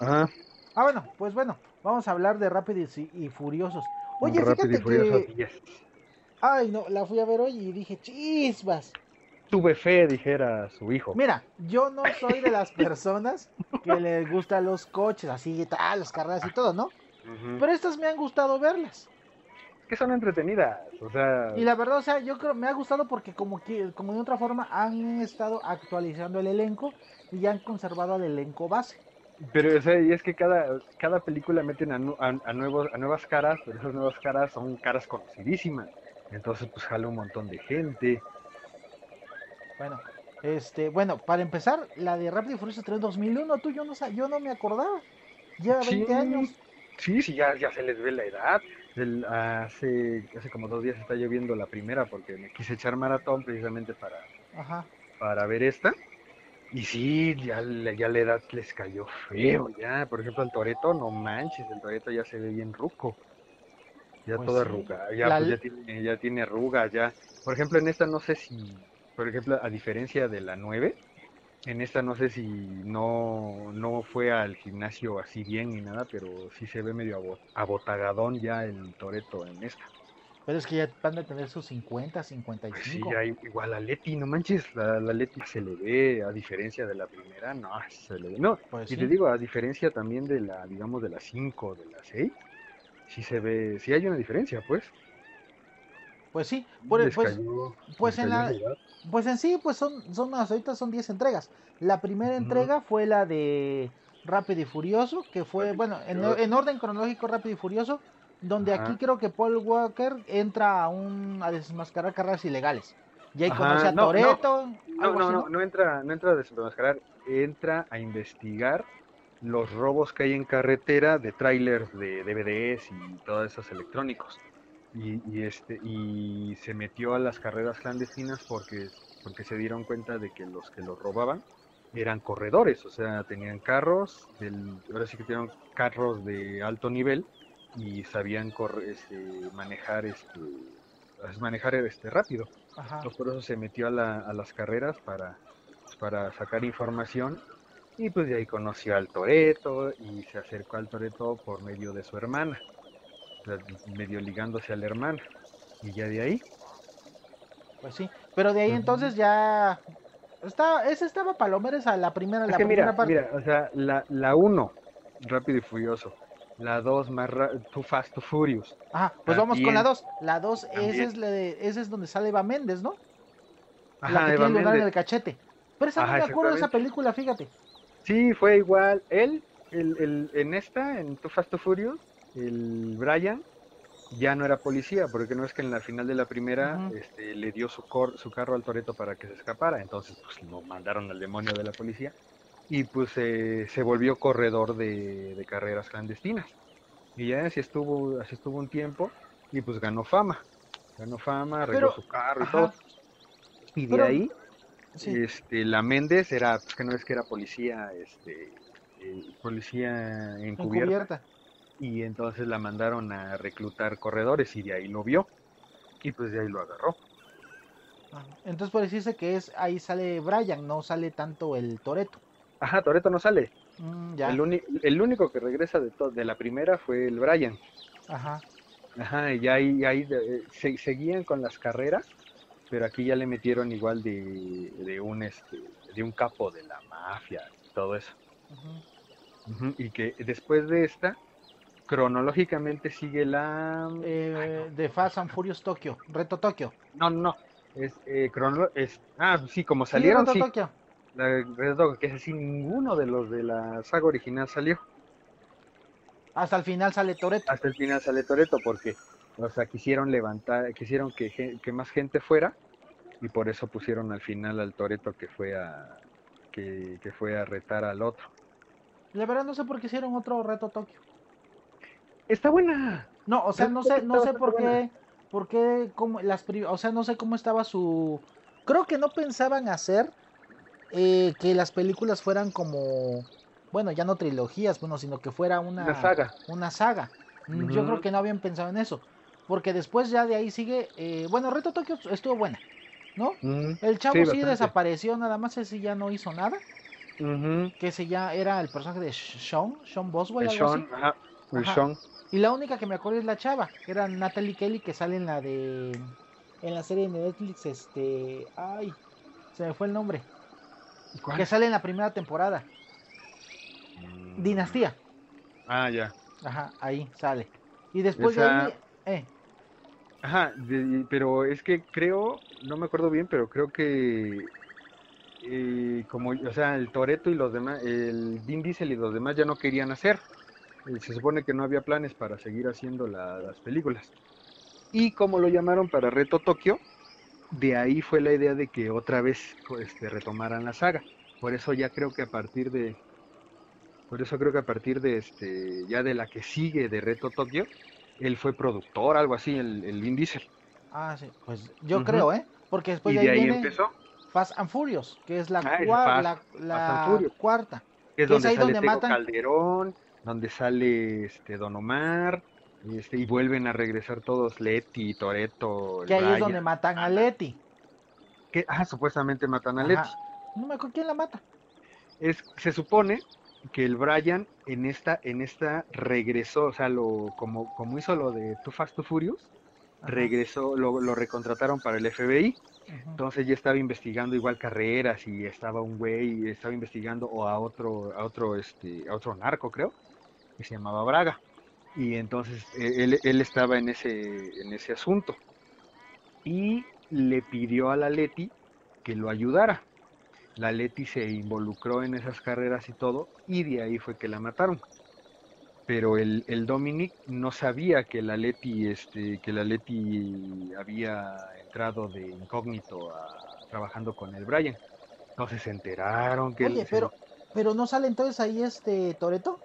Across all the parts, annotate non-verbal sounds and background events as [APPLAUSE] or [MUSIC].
Ajá. Ah, bueno, pues bueno, vamos a hablar de Rápidos y, y Furiosos. Oye, Rápido fíjate Furioso que... 10. Ay, no, la fui a ver hoy y dije, chispas. Tuve fe, dijera su hijo. Mira, yo no soy de las personas que les gustan los coches, así y tal, las carreras y todo, ¿no? Pero estas me han gustado verlas. que son entretenidas. O sea, Y la verdad, o sea, yo creo me ha gustado porque como que como de otra forma han estado actualizando el elenco y ya han conservado el elenco base. Pero o sea, y es que cada, cada película meten a, a, a nuevos, a nuevas caras, pero esas nuevas caras son caras conocidísimas. Entonces, pues jala un montón de gente. Bueno, este, bueno, para empezar, la de Rápido y Furioso 3 2001, tú yo no yo no me acordaba. Lleva 20 Sí, años. Sí, sí, ya, ya se les ve la edad. El- hace, hace como dos días está lloviendo la primera porque me quise echar maratón precisamente para, Ajá. para ver esta. Y sí, ya, la- ya la edad les cayó feo, ya. Por ejemplo, el Toreto, no manches, el Toreto ya se ve bien ruco. Ya Pues todo sí. arruga, ya, La pues ya tiene, ya tiene arrugas, ya. Por ejemplo, en esta no sé si, por ejemplo, a diferencia de la 9, en esta no sé si no, no fue al gimnasio así bien ni nada, pero sí se ve medio abo- abotagadón ya el Toreto en esta. Pero es que ya van a tener sus 50, Pues sí, 55. ya i- igual a Leti, no manches, la, la Leti se le ve, a diferencia de la primera, no, se le ve, no, Pues y sí. te digo, a diferencia también de la, digamos, de la 5, de la 6, sí se ve, sí hay una diferencia, pues. Pues sí, por- Les pues, cayó- pues en la, pues en sí, pues son, son más, ahorita son 10 entregas. La primera entrega fue la de Rápido y Furioso, que fue, Rápido bueno, en orden cronológico Rápido y Furioso, donde Ajá. aquí creo que Paul Walker entra a un a desmascarar carreras ilegales. Y ahí Ajá, conoce a no, no. Toreto, No, no, no, no entra, no entra a desenmascarar, entra a investigar los robos que hay en carretera de trailers de DVDs y todos esos electrónicos. Y, y este y se metió a las carreras clandestinas porque porque se dieron cuenta de que los que los robaban eran corredores, o sea, tenían carros, del, ahora sí que tenían carros de alto nivel y sabían corre- este, manejar este manejar este rápido. Ajá. Por eso se metió a, la- a las carreras para, pues, para sacar información y pues de ahí conoció al Toreto y se acercó al Toreto por medio de su hermana, medio ligándose a la hermana. Y ya de ahí, Pues sí, pero de ahí entonces ya está, ese estaba Palomeres a la primera, es la que primera mira, parte. mira, o sea, la, la 1, Rápido y Furioso, la 2, más ra- Too Fast, Too Furious, Ajá, pues vamos con la También. 2. La 2 ese También. es la de, ese es donde sale Eva Méndez, ¿no? la Ajá, que Eva tiene lugar en el cachete. Pero esa no me acuerdo de esa película, fíjate. Sí, fue igual. Él, el, el- en esta, en Too Fast, Too Furious, el Brian ya no era policía, porque no es que en la final de la primera este, le dio su, cor- su carro al Toreto para que se escapara. Entonces, pues lo mandaron al demonio de la policía y pues eh, se volvió corredor de, de carreras clandestinas. Y ya así estuvo, así estuvo un tiempo y pues ganó fama. Ganó fama, arregló Pero, su carro y ajá. todo. Y de Pero- ahí Sí. este, la Méndez era, pues que no es que era policía, este, eh, policía encubierta, encubierta. y entonces la mandaron a reclutar corredores y de ahí lo vio, y pues de ahí lo agarró. Ajá. Entonces por decirse que es ahí sale Brian, no sale tanto el Toreto. Ajá, Toreto no sale, Mm, ya. el, uni- el único que regresa de, to- de la primera fue el Brian, Ajá. ajá, y ahí, ahí de- se, seguían con las carreras, pero aquí ya le metieron igual de, de un, este, de un capo de la mafia, y todo eso. Ujú, Y que después de esta, cronológicamente sigue la... Eh, de Fast and Furious Tokyo, Reto Tokio. No, no. Es, eh, crono- es, ah, sí, como Sí, salieron, Reto sí. Tokio. La, Red Dog, que es así, ninguno de los de la saga original salió. Hasta el final sale Toreto. Hasta el final sale Toreto porque, o sea, quisieron levantar, quisieron que, que más gente fuera y por eso pusieron al final al Toreto que fue a que, que fue a retar al otro. La verdad no sé por qué hicieron otro Reto Tokio. Está buena. No, o sea, no sé, no sé por qué, por qué, cómo las, o sea, no sé cómo estaba su, creo que no pensaban hacer eh, que las películas fueran como, bueno, ya no trilogías, bueno, sino que fuera una, Una saga. una saga. Mm, Yo creo que no habían pensado en eso, porque después ya de ahí sigue, eh, bueno, Reto Tokio estuvo buena, ¿no? El chavo Sí, desapareció, nada más ese ya no hizo nada. Que se ya era el personaje de Sean, Sean Boswell, El algo Sean, así. ajá, el Ajá. Sean. Y la única que me acuerdo es la chava, que era Natalie Kelly, que sale en la de. En la serie de Netflix, este. Ay, se me fue el nombre. ¿Cuál? Que sale en la primera temporada. Mm. Dinastía. Ah, ya. Ajá, ahí sale. Y después de Esa- ahí. Eh, Ajá, de- pero es que creo, no me acuerdo bien, pero creo que eh, como, o sea, el Toreto y los demás, el Vin Diesel y los demás ya no querían hacer. Eh, Se supone que no había planes para seguir haciendo la- las películas. Y como lo llamaron para Reto Tokio, de ahí fue la idea de que otra vez pues, retomaran la saga. Por eso ya creo que a partir de, por eso creo que a partir de este, ya de la que sigue de Reto Tokio, él fue productor, algo así, el, el Vin Diesel. ah, sí, pues yo creo, ¿eh? Porque después y de ahí, de ahí viene empezó. Fast and Furious, que es la, Ah, es cua- Fast- la, cuarta. que es que es donde ahí sale donde Tego matan- Calderón, donde sale este Don Omar, este, y vuelven a regresar todos, Leti, Toreto, Que ahí es donde matan a Letty. que ah, supuestamente matan a Ajá. Leti. No me acuerdo quién la mata. Es, se supone que el Brian en esta, en esta regresó, o sea, lo, como, como hizo lo de Too Fast Too Furious, Ajá. regresó, lo, lo recontrataron para el FBI, entonces ya estaba investigando igual carreras y estaba un güey, estaba investigando o a otro, a otro, este, a otro narco creo, que se llamaba Braga. Y entonces eh, él, él estaba en ese, en ese asunto. Y le pidió a la Leti que lo ayudara. La Leti se involucró en esas carreras y todo, y de ahí fue que la mataron. Pero el, el Dominic no sabía que la Leti, este, que la Leti había entrado de incógnito a- trabajando con el Brian. Entonces se enteraron que él Oye, se- pero, pero no sale entonces ahí este Toreto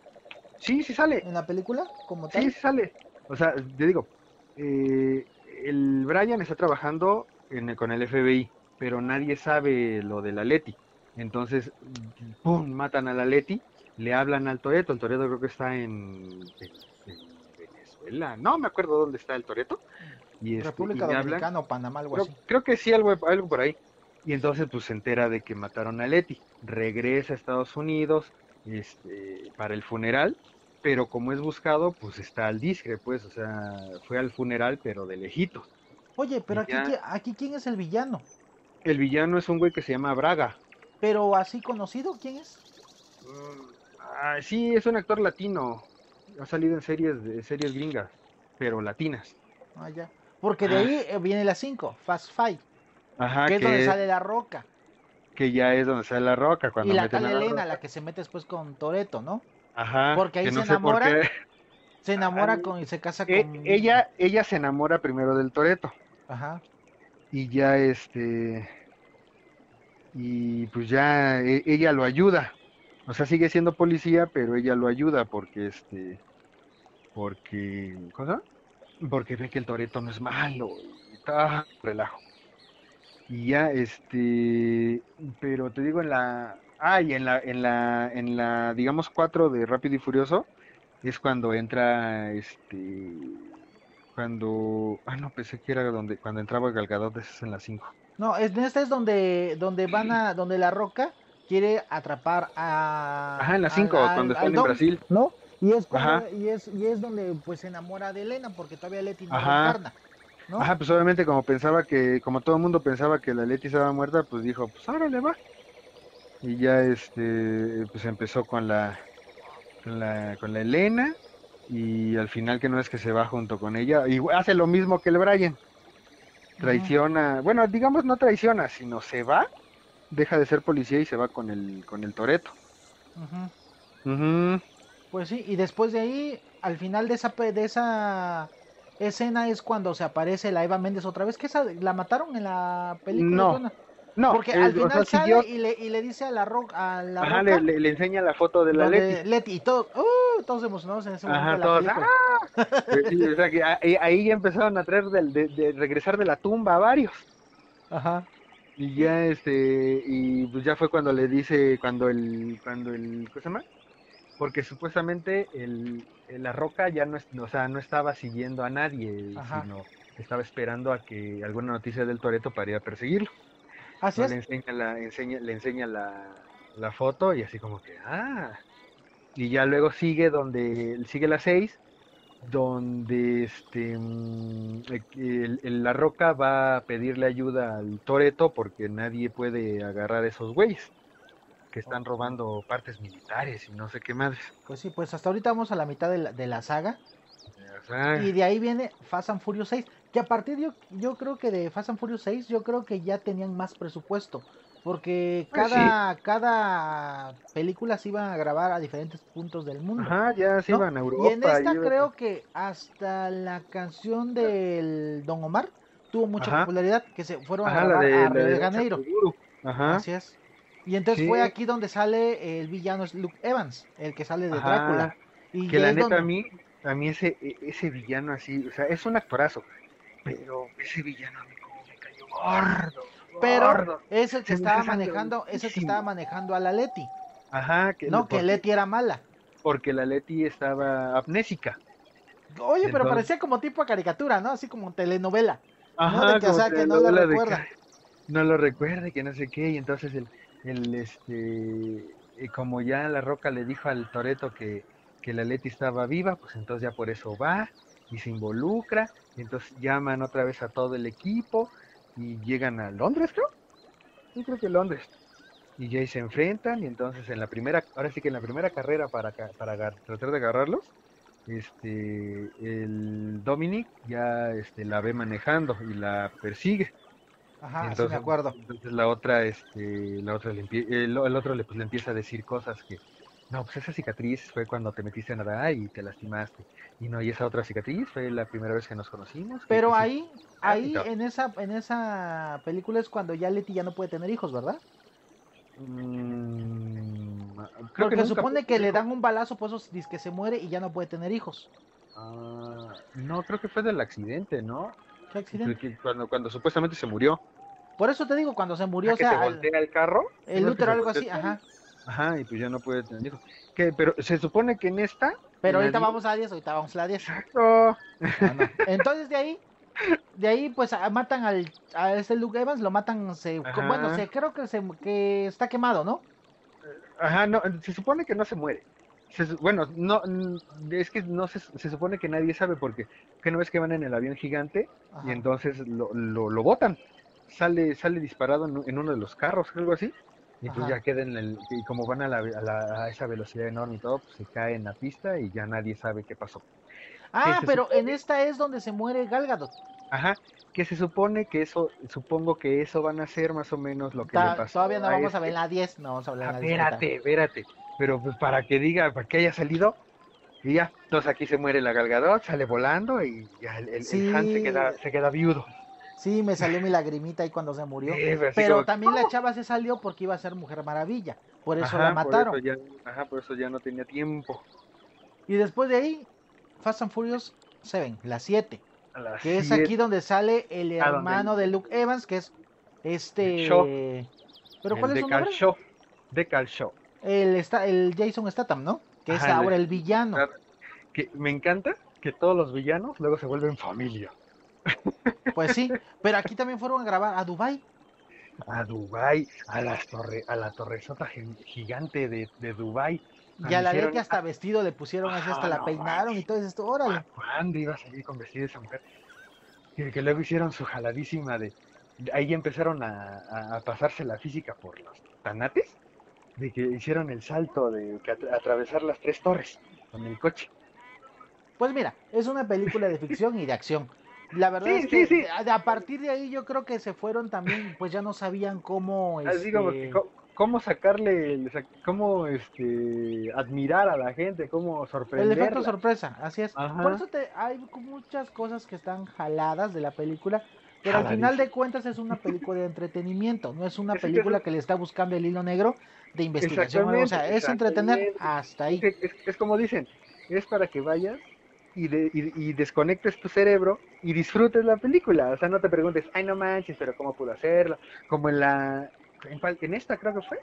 sí, sí sale. en la película como tal. Sí, sí sale. O sea, te digo, eh, el Brian está trabajando en el- con el FBI, pero nadie sabe lo de la Leti. Entonces, ¡pum! matan a la Leti, le hablan al Toreto. El Toreto creo que está en, en- en Venezuela. No me acuerdo dónde está el Toreto. Y, este, República y le hablan- Dominicana o Panamá, algo Creo, así. creo que sí, algo, algo por ahí. Y entonces pues se entera de que mataron a Leti. Regresa a Estados Unidos este, para el funeral, pero como es buscado, pues está al discre, pues, o sea, fue al funeral, pero de lejitos. Oye, pero aquí, ya- aquí quién es el villano? El villano es un güey que se llama Braga. Pero así conocido, ¿quién es? Mm, ah, sí, es un actor latino. Ha salido en series, de series gringas, pero latinas. Ah, ya. Porque de Ah. ahí eh, viene la 5, Fast Five, Ajá, que es donde sale la roca. Que ya es donde sale la roca. Cuando Y la meten a la Elena, Roca. la que se mete después con Toreto, ¿no? Ajá, porque ahí se no sé por enamora. Se enamora con y se casa E- con. ella, ella se enamora primero del Toreto Ajá. y ya este y pues ya e- ella lo ayuda. O sea, sigue siendo policía, pero ella lo ayuda porque este porque ¿cosa? Porque ve que el Toreto no es malo y está relajo. Y ya este pero te digo en la ah, y en la en la en la digamos 4 de Rápido y Furioso es cuando entra este cuando ah no pensé que era donde cuando entraba Gal Gadot esa es en la 5 No, es- esta es donde, donde van a, donde la roca quiere atrapar a. ajá en la al- 5 al- cuando están en Brasil ¿No? Y es, cuando- y es, y es donde pues se enamora de Elena, porque todavía Leti no Ajá. reencarna, ¿no? ajá pues obviamente como pensaba que como todo el mundo pensaba que la Leti estaba muerta pues dijo pues ahora le va y ya este pues empezó con la con la con la Elena y al final que no es que se va junto con ella y hace lo mismo que el Brian traiciona, bueno, digamos no traiciona, sino se va, deja de ser policía y se va con el con el Toreto. Ujú. Pues sí, y después de ahí, al final de esa, de esa escena es cuando se aparece la Eva Méndez otra vez, que esa la mataron en la película. No? No, Porque al o final sea, sale siguió- y, le, y le dice a la, ro a la ajá, roca, le, le- le enseña la foto de la donde Leti. y todos, ¡uh! todos emocionados en ese momento Ajá, de la todos, sí, o sea que ahí, ahí ya empezaron a traer del- de, de regresar de la tumba a varios. Ajá. Y ya este, y pues ya fue cuando le dice, cuando el, cuando el, ¿cómo se llama? Porque supuestamente el, la roca ya no, es, o sea, no estaba siguiendo a nadie, Ajá. sino estaba esperando a que alguna noticia del Toreto para ir a perseguirlo. Así No, es. le enseña la, enseña, le enseña la, la foto y así como que, ah. Y ya luego sigue donde, sigue la 6, donde este mm, el- el- la roca va a pedirle ayuda al Toreto porque nadie puede agarrar esos güeyes que están robando partes militares y no sé qué madres. Pues sí, pues hasta ahorita vamos a la mitad de la, de la saga. Y de ahí viene Fast and Furious 6. Que a partir yo, yo creo que de Fast and Furious 6, yo creo que ya tenían más presupuesto. Porque Pues cada, cada película se iba a grabar a diferentes puntos del mundo. Ajá, ya se ¿no? iban a Europa. y en esta creo que hasta la canción del Don Omar tuvo mucha Ajá. popularidad. Que se fueron Ajá, a grabar de, a Río de de Janeiro. Ajá. Así es. Y entonces Sí. fue aquí donde sale el villano Luke Evans, el que sale de Ajá. Drácula. Y Que la neta donde- a mí, a mí ese, e- ese villano así, o sea, es un actorazo, pero ese villano a mí como me cayó gordo. Pero gordo. es el que Se estaba manejando, es el que estaba manejando a la Leti. Ajá, que No, que Leti era mala. porque la Leti estaba amnésica. Oye, pero parecía como tipo de caricatura, ¿no? Así como telenovela. Ajá, de que, o como sea, que no lo de recuerda. no lo recuerde, que no sé qué, y entonces el, el este, eh, como ya la Roca le dijo al Toreto que, que la Leti estaba viva, pues entonces ya por eso va y se involucra, y entonces llaman otra vez a todo el equipo y llegan a Londres, creo. Sí, creo que Londres. Y ya ahí se enfrentan, y entonces en la primera, ahora sí que en la primera carrera para, para tratar de agarrarlos, este, el Dominic ya este, la ve manejando y la persigue. Ajá, entonces, sí me acuerdo. Entonces la otra, este, la otra le empie- el, el otro le, pues, le empieza a decir cosas que, no, pues esa cicatriz fue cuando te metiste a nadar y te lastimaste. Y no, y esa otra cicatriz fue la primera vez que nos conocimos. Pero que sí". ahí, Ah, ahí en esa, en esa película es cuando ya Leti ya no puede tener hijos, ¿verdad? Mm, creo Porque nunca supone que le dan un balazo, por eso dice que se muere y ya no puede tener hijos. Ah, no, creo que fue del accidente, ¿no? ¿Qué accidente? Porque Cuando, cuando supuestamente se murió. Por eso te digo, cuando se murió, o sea, voltea el carro. el útero algo así, ajá. Ajá, y pues ya no puede tener hijos. Que, pero se supone que en esta. Pero en ahorita vamos a la 10, ahorita vamos a la 10. Exacto. No, no. Entonces de ahí, de ahí pues a- matan al a este Luke Evans, lo matan, se, Ajá. bueno, se, creo que se que está quemado, ¿no? Ajá, no, se supone que no se muere. Se bueno, no, es que no se, se supone que nadie sabe porque que no ves que van en el avión gigante Ajá. y entonces lo, lo, lo botan. Sale, sale disparado en, uno de los carros, algo así. Y pues ya queda en el, y como van a, la, a, la- a esa velocidad enorme y todo, pues se cae en la pista y ya nadie sabe qué pasó. Ah, pero supone- en esta es donde se muere Gal Gadot. Ajá, que se supone que eso, supongo que eso van a ser más o menos lo que Ta- le pasó. todavía no vamos a ver este. en la 10, no vamos a hablar Ah, en la 10. ahorita. espérate, espérate. Pero pues para que diga, para que haya salido, y ya. Entonces aquí se muere la Galgadot, sale volando y ya el, el, el Han se queda, se queda viudo. Sí, me salió mi lagrimita ahí cuando se murió. Sí, pero así Pero como- también la chava se salió porque iba a ser Mujer Maravilla. Por eso Ajá, la mataron. Por eso ya, ajá, por eso ya no tenía tiempo. Y después de ahí, Fast and Furious 7, la 7. A las Que es aquí donde sale el Ah, hermano de Luke Evans, que es este. Shaw. ¿Pero el cuál es su nombre? Show. Decal Show. El, está, el Jason Statham, ¿no? Que es Ajá, ahora el villano. Que me encanta que todos los villanos luego se vuelven familia. Pues sí, [LAUGHS] pero aquí también fueron a grabar a Dubai. A Dubai, a las torre, a la torresota gi- gigante de, de Dubai. Y a la Hicieron- Leti hasta vestido le pusieron así, hasta Ah, la no peinaron y todo esto. Órale. ¿Cuándo iba a salir con vestido de esa mujer? Que, que luego hicieron su jaladísima de... de Ahí empezaron a, a- a pasarse la física por los tanates, de que hicieron el salto de atravesar las tres torres con el coche. Pues mira, es una película de ficción y de acción. La verdad Sí, es que sí, sí. a- partir de ahí yo creo que se fueron también, pues ya no sabían cómo Así como que este, cómo sacarle, el- sac- cómo este, admirar a la gente, cómo el sorprenderla. efecto sorpresa, así es. Ajá. Por eso te, hay muchas cosas que están jaladas de la película, pero al final de cuentas es una película de entretenimiento, no es una película que le está buscando el hilo negro de investigación. o sea, es entretener hasta ahí. Es, es- es como dicen, es para que vayas y, de- y- y desconectes tu cerebro y disfrutes la película. O sea, no te preguntes, ay, no manches, pero ¿cómo pudo hacerlo? Como en la... ¿En, en esta creo que fue?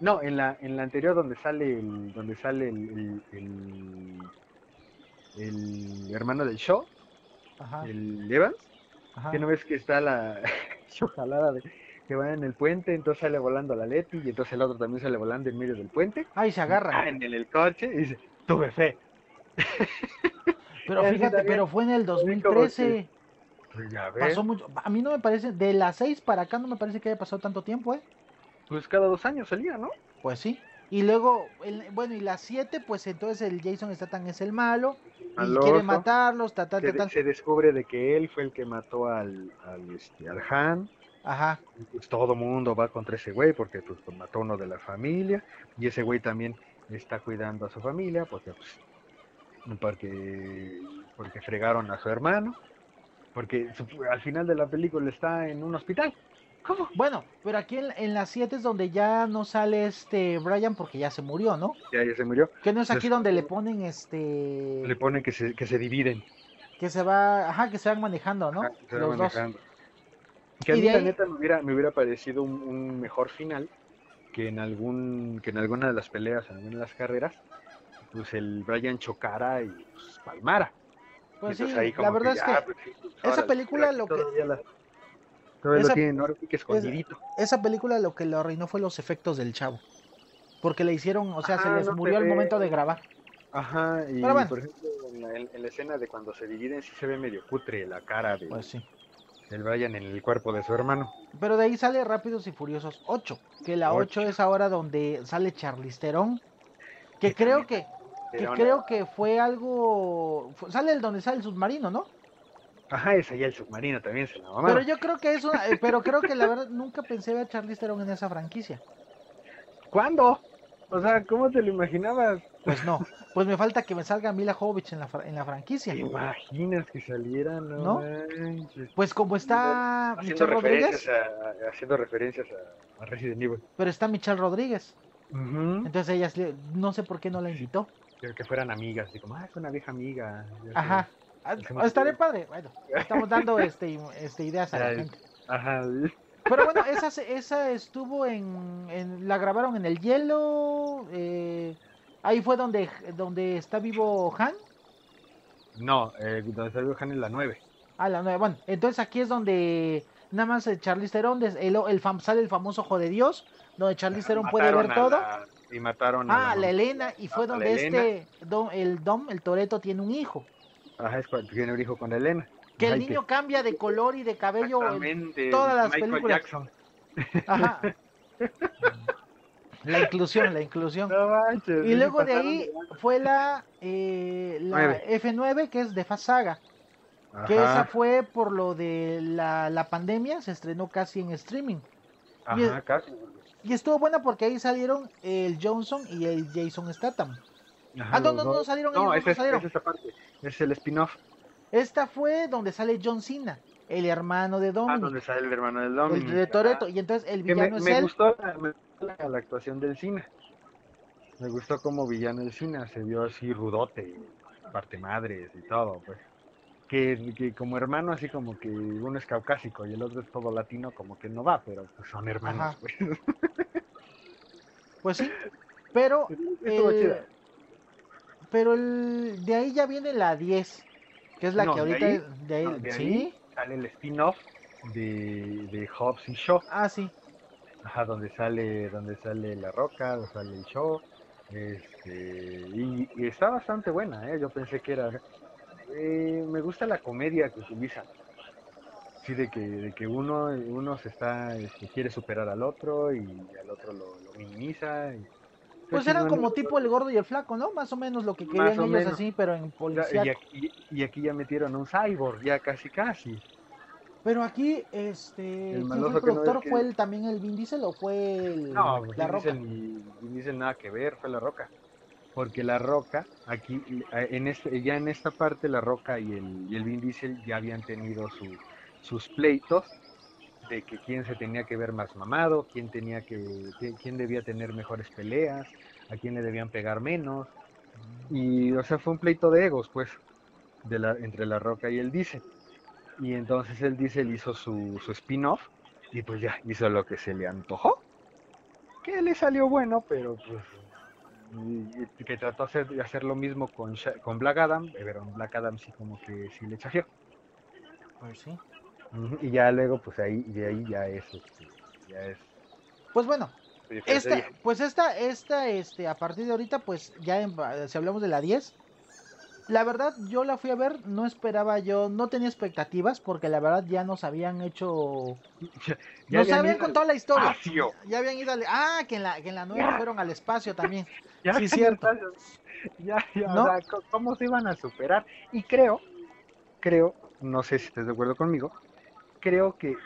No, en la, en la anterior donde sale el, donde sale el, el, el- el hermano del show, Ajá, el Evans, ajá. que no ves que está la [LAUGHS] su jalada de que van en el puente, entonces sale volando la Leti y entonces el otro también sale volando en medio del puente. Ahí se agarran. En el, coche y dice, tuve fe. Pero [LAUGHS] fíjate, pero fue en el como 2013. Pues ya ves, Pasó mucho. A mí no me parece, de las 6 para acá no me parece que haya pasado tanto tiempo, ¿eh? pues cada dos años salía, ¿no? Pues sí. Y luego, el- bueno, y las 7, pues entonces el Jason Statham es el malo. Y quiere matarlos, ta, ta, Se, ta, ta. se descubre de que él fue el que mató al, al, este, al Han. Ajá. pues todo mundo va contra ese güey porque pues, pues, mató uno de la familia. Y ese güey también está cuidando a su familia porque pues porque, porque fregaron a su hermano. Porque al final de la película está en un hospital. ¿Cómo? Bueno, pero aquí en, en las 7 es donde ya no sale este Brian porque ya se murió, ¿no? Ya, ya se murió. Que no es aquí donde le ponen este. Le ponen que se, que se dividen. Que se va. Ajá, que se van manejando, ¿no? Ajá, se va Los dos. manejando. Que a mí la ahí- neta me hubiera, me hubiera parecido un, un mejor final que en algún que en alguna de las peleas, en alguna de las carreras, pues el Brian chocara y pues, palmara. Pues sí, la verdad es que pues, pues, esa película lo que- la- todavía esa- lo tienen que escondidito. esa película lo que lo arruinó fue los efectos del chavo. Porque le hicieron, o sea, se Ajá, les no murió al momento de grabar. Ajá, y Pero bueno. por ejemplo, en la, en- la escena de cuando se dividen sí se ve medio cutre la cara de, Pues sí. del Brian en el cuerpo de su hermano. Pero de ahí sale Rápidos y Furiosos 8. Que la 8 Ocho. es ahora donde sale Charlize Theron. Que creo que, que creo que fue algo. fu- Sale el donde sale el submarino, ¿no? Ajá, esa ya el submarino también se la mamaron. Pero yo creo que es una. eh, pero creo que la verdad nunca pensé ver a Charlize Theron en esa franquicia. ¿Cuándo? O sea, ¿cómo te lo imaginabas? Pues no. Pues me falta que me salga Mila Jovovich en la, en la franquicia. ¿Te imaginas que saliera? No. Pues como está Haciendo Michelle referencias, Rodríguez. a, haciendo referencias a, Resident Evil. Pero está Michelle Rodríguez. Entonces ella no sé por qué no la invitó. Que, que fueran amigas, así como, ah, es una vieja amiga. sé. Ah, Estaré padre. Bueno, estamos dando este, este ideas a la gente. Ajá. Pero bueno, esa, esa estuvo en, en- La grabaron en el hielo. eh, ahí fue donde, donde está vivo Han. No, eh, donde salió Han en la 9. Ah, la nueva. Bueno, entonces aquí es donde nada más eh, Charlize Theron, el, el fam- sale el famoso Ojo de Dios, donde Charlize Theron puede ver todo. la- y mataron a Ah, la Elena, y fue donde Elena. este, Dom- el Dom, el Toreto, tiene un hijo. Ajá, es cuando tiene un hijo con Elena. Que el Ajá, niño cambia de color y de cabello. en- todas las Michael películas. Jackson. Ajá. [LAUGHS] La inclusión, la inclusión. No manches, Y luego de ahí fue la, eh, la Nueve. F9, que es de Fast Saga. Que esa Ajá, fue por lo de la, la pandemia, se estrenó casi en streaming. y- ajá, casi. Y estuvo buena porque ahí salieron el Johnson y el Jason Statham. Ajá, Ah, no, no, no salieron, No, ellos es, salieron. es esa parte. Es el spin-off. Esta fue donde sale John Cena, el hermano de Ah, Dominic, donde sale el hermano el Dominic. de Toreto. Y entonces el Que me, villano es me él. gustó, la, me gustó la, la actuación del Cina. Me gustó como villano el Cina. Se vio así rudote, parte madres y todo, pues. Que, que como hermano, así como que uno es caucásico y el otro es todo latino, como que no va, pero pues son hermanos, Ajá. pues. [LAUGHS] Pues sí. Pero Estuvo el- chida. Pero el, de ahí ya viene la 10, que es la No, que de ahorita... ahí- de ahí- No, de ¿Sí? ahí sale el spin-off de, de Hobbs y Shaw. Ah, sí. Ajá, donde sale, donde sale La Roca, donde sale el show. Este, y, y está bastante buena, ¿eh? Yo pensé que era... eh, me gusta la comedia que utiliza. Sí, de que, de que uno, uno se está, este, quiere superar al otro y al otro lo, lo minimiza. y- Pues Está eran como tipo el gordo y el flaco, ¿no? Más o menos lo que querían ellos menos. así, pero en policía. y, aquí, y aquí ya metieron un cyborg, ya casi casi. Pero aquí, este, El ¿quién fue maloso el que no productor? que- ¿Fue el, también el Vin Diesel o fue el, No, la Vin roca? Diesel Vin Diesel nada que ver, fue la roca. Porque la roca, aquí, en este, ya en esta parte, la roca y el, y el Vin Diesel ya habían tenido su- sus pleitos de que quién se tenía que ver más mamado, quién tenía que, quién debía tener mejores peleas, a quién le debían pegar menos. Y, o sea, fue un pleito de egos, pues, de la, entre la roca y el Diesel. Y entonces el Diesel hizo su, su spin-off y pues ya hizo lo que se le antojó que le salió bueno, pero pues que trató hacer, de hacer lo mismo con, con Black Adam, pero Black Adam sí como que sí le chafió. Pues sí. Y ya luego pues ahí de ahí ya es este, ya es. Pues bueno, esta, pues esta, esta, este, a partir de ahorita, pues ya en- si hablamos de la 10, la verdad yo la fui a ver, no esperaba yo, no tenía expectativas porque la verdad ya nos habían hecho, [LAUGHS] Ya nos habían contado la historia. espacio. Ya habían ido al, ah, que en la, que en la 9 fueron al espacio también. [LAUGHS] Ya, Sí, ya cierto. Ya, ya, ¿No? o sea, ¿cómo se iban a superar? Y creo, creo, no sé si estás de acuerdo conmigo, creo que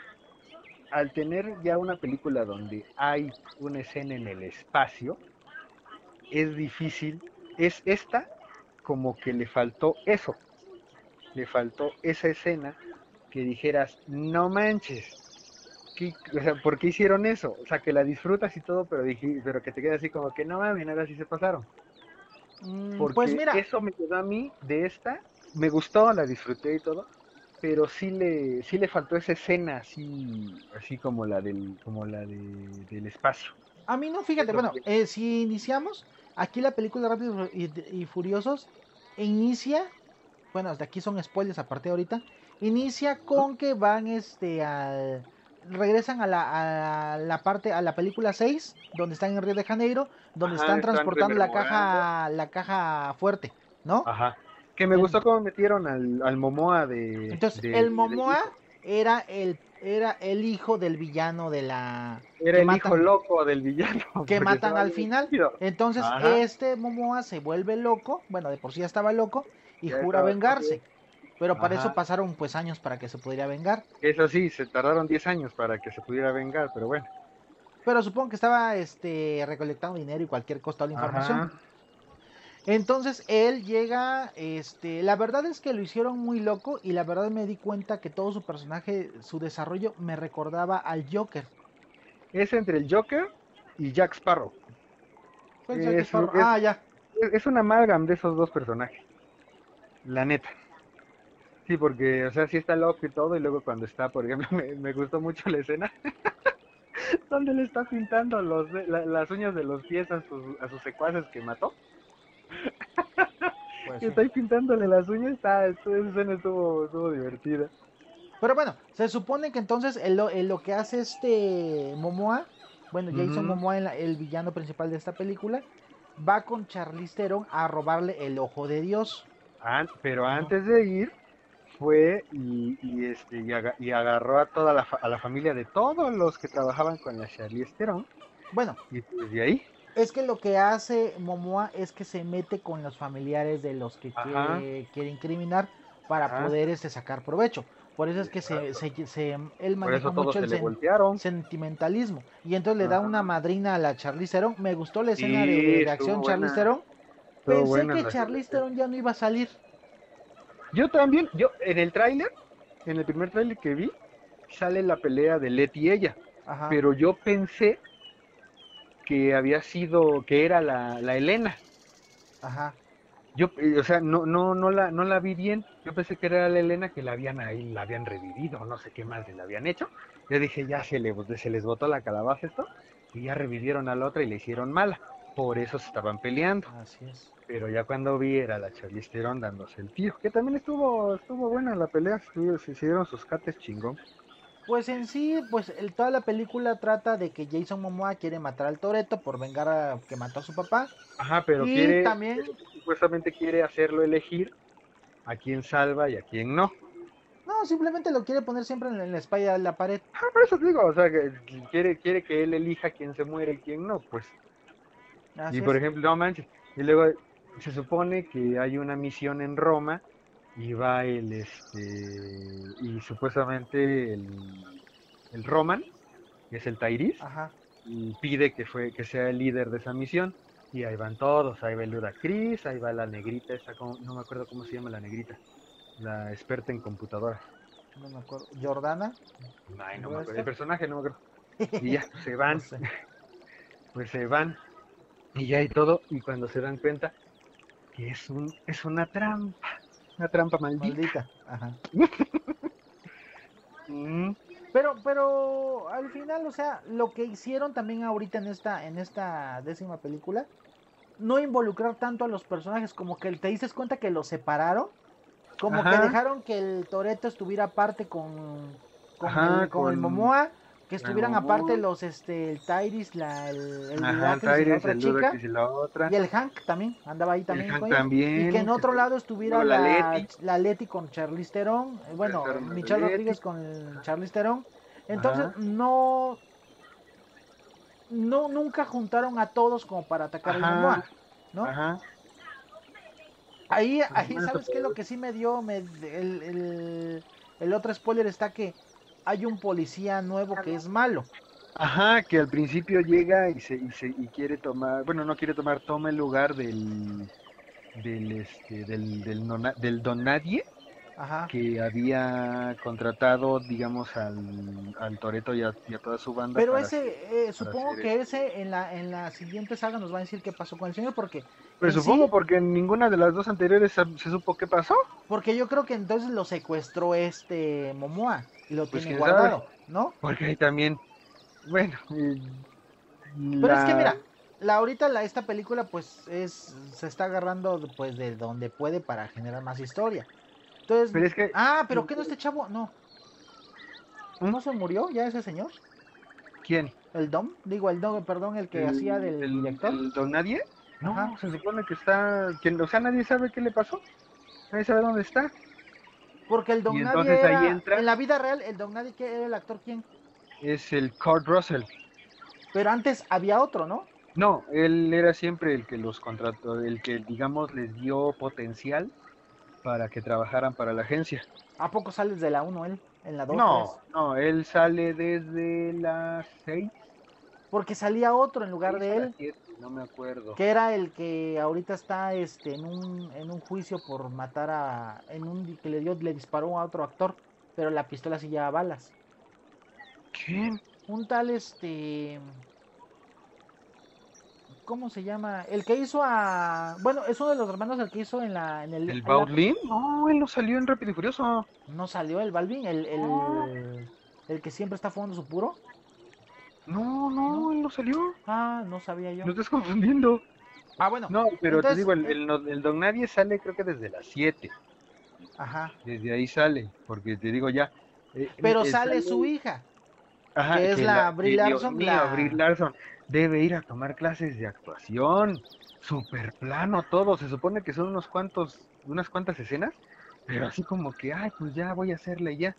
al tener ya una película donde hay una escena en el espacio, es difícil, es esta como que le faltó eso, le faltó esa escena que dijeras, no manches, ¿qué- o sea, ¿por qué hicieron eso? O sea, que la disfrutas y todo, pero dije, pero que te queda así como que no mames, ahora sí se pasaron. Mm, Porque pues mira, eso me quedó a mí de esta, me gustó, la disfruté y todo, pero sí le, sí le faltó esa escena así, así como la del, como la de, del espacio. a mí no, fíjate, bueno, eh, si iniciamos, aquí la película Rápidos y, y Furiosos inicia, bueno, hasta aquí son spoilers a partir de ahorita, inicia con que van este al regresan a la, a la parte a la película 6 donde están en Río de Janeiro donde Ajá, están están transportando la caja la caja fuerte no Ajá. Que me El- gustó cómo metieron al, al Momoa de. entonces de- el Momoa era el era el hijo del villano de la Era el matan- hijo loco del villano. [LAUGHS] que matan al final. Entonces Ajá. este Momoa se vuelve loco, bueno, de por sí ya estaba loco y Ya jura vengarse. Pero para eso pasaron pues años para que se pudiera vengar. Eso sí, se tardaron 10 años para que se pudiera vengar, pero bueno. Pero supongo que estaba este recolectando dinero y cualquier cosa toda la información. Ajá. Entonces él llega, este, la verdad es que lo hicieron muy loco y la verdad me di cuenta que todo su personaje, su desarrollo me recordaba al Joker. Es entre el Joker y Jack Sparrow. Jack Es un- Sparrow. es- Ah, ya. Es, es un amalgam de esos dos personajes. La neta. Sí, porque, o sea, sí está loco y todo, y luego cuando está, por ejemplo, [LAUGHS] me, me gustó mucho la escena [LAUGHS] donde le está pintando los, la- las uñas de los pies a sus, a sus secuaces que mató. Pues Que sí. está ahí pintándole las uñas, está, esa escena estuvo, estuvo divertida. Pero bueno, se supone que entonces el, lo- el lo que hace este Momoa, bueno, Jason. Momoa, el villano principal de esta película, va con Charlize Theron a robarle el ojo de Dios. An- pero antes de ir, fue y, y, este, y, aga- y agarró a toda la, fa- a la familia de todos los que trabajaban con la Charlize Theron, Bueno, y pues de ahí es que lo que hace Momoa es que se mete con los familiares de los que quiere, quiere incriminar para Ajá. poder este, sacar provecho. Por eso es que se, se, se- él maneja mucho el sen- sentimentalismo. Y entonces le da Ajá. una madrina a la Charlize Theron. Me gustó la escena Sí, de, de acción. Charlize Theron. Pensé que Charlize. Theron ya no iba a salir. Yo también, yo en el tráiler, en el primer tráiler que vi, sale la pelea de Letty y ella, Ajá. pero yo pensé que había sido, que era la, la Elena. Ajá. Yo, eh, o sea, no, no, no la, no la vi bien. Yo pensé que era la Elena que la habían ahí, la habían revivido, no sé qué más le habían hecho. Yo dije, ya se, le, se les botó la calabaza esto, y ya revivieron a la otra y le hicieron mala. Por eso se estaban peleando. Así es. Pero ya cuando vi era la Charlize Theron dándose el tiro, que también estuvo, estuvo buena la pelea, se hicieron sus cates chingón. Pues en sí, pues el- toda la película trata de que Jason Momoa quiere matar al Toreto por vengar a que mató a su papá. Ajá, pero y quiere, también, supuestamente quiere hacerlo elegir a quién salva y a quién no. no, simplemente lo quiere poner siempre en la espalda de la pared. Ah, por eso te digo, o sea, que quiere, quiere que él elija quién se muere y quién no, pues. Así y por es. ejemplo, no manches, y luego se supone que hay una misión en Roma y va el, este, y supuestamente el, el Roman, que es el Tairis, Ajá. y pide que fue que sea el líder de esa misión y ahí van todos ahí va el Ludacris ahí va la negrita esa como- no me acuerdo cómo se llama la negrita la experta en computadoras No me acuerdo. Jordana. Ay, no ¿No me acuerdo el personaje no me acuerdo [LAUGHS] y ya se van No sé. [LAUGHS] pues se van y ya y todo y cuando se dan cuenta que es un es una trampa una trampa maldita Maldita. Ajá. [LAUGHS] Mm, Pero, pero al final, o sea, lo que hicieron también ahorita en esta, en esta décima película, no involucrar tanto a los personajes, como que te dices cuenta que los separaron, como que dejaron que el Toreto estuviera aparte con, con, Ajá, el, con el Momoa, que estuvieran aparte los, este, el Tyrese, la, el, el Ajá, y la otra el chica, y la otra. y el Hank también, andaba ahí también. Hank Y que en otro lado estuviera la la, Leti. la Leti con Charlize Theron, eh, bueno, Michelle. Rodríguez con Charlize Theron. Entonces, Ajá. no, no, nunca juntaron a todos como para atacar Ajá. Momoa, ¿no? Ajá. Ahí, ahí, Bueno, ¿sabes qué? Lo que sí me dio, me, el, el, el otro spoiler está que hay un policía nuevo que es malo. Ajá, que al principio llega y se, y se y quiere tomar, bueno, no quiere tomar, toma el lugar del del este del del, nona- del don nadie Ajá. que había contratado, digamos, al, al Toreto y a, y a toda su banda. Pero ese, eh, supongo que ese en la, en la siguiente saga nos va a decir qué pasó con el señor, porque, Pues supongo sí- porque en ninguna de las dos anteriores se, se supo qué pasó. porque yo creo que entonces lo secuestró este Momoa lo Pues, tiene guardado, ¿no? Porque ahí también, bueno, Pero es que mira, la ahorita la, esta película pues es se está agarrando pues de donde puede para generar más historia. Entonces, Pero es que, ah, pero ¿qué no este chavo? No. ¿Mm? ¿No se murió ya ese señor? ¿quién? El Dom, digo el Dom, perdón, el que hacía del el, director. el don nadie? No, Ajá. se supone que está, que, o sea, nadie sabe qué le pasó. Nadie sabe dónde está. Porque el Don y Nadie entonces ahí era- entra- en la vida real, el Don Nadie que era el actor quién? Es el Kurt Russell. Pero antes había otro, ¿no? No, él era siempre el que los contrató, el que, digamos, les dio potencial para que trabajaran para la agencia. ¿A poco sales de la 1 él? En la 2, No, no, él sale desde las 6. Porque salía otro en lugar de él, no me acuerdo. que era el que ahorita está este en un, en un juicio por matar a en un que le dio le disparó a otro actor, pero la pistola sí lleva balas. ¿Quién? Un tal este ¿Cómo se llama? El que hizo a bueno, es uno de los hermanos el que hizo en la en el ¿El la- Baudlin? No, él no salió en Rápido y Furioso. no salió el Balvin, el el, No. el que siempre está fumando su puro. No, no, él no salió. Ah, no sabía yo. No estás confundiendo. Ah, bueno. No, pero Entonces, te digo, el, el, el Don Nadie sale creo que desde las 7. Ajá. Desde ahí sale, porque te digo ya. eh, Pero eh, sale su hija. Ajá, que es la Brie que, Dios Larson, mío, la- Brie Larson debe ir a tomar clases de actuación. Super plano todo. Se supone que son unos cuantos, unas cuantas escenas, pero así como que, ay, pues ya voy a hacerle ya.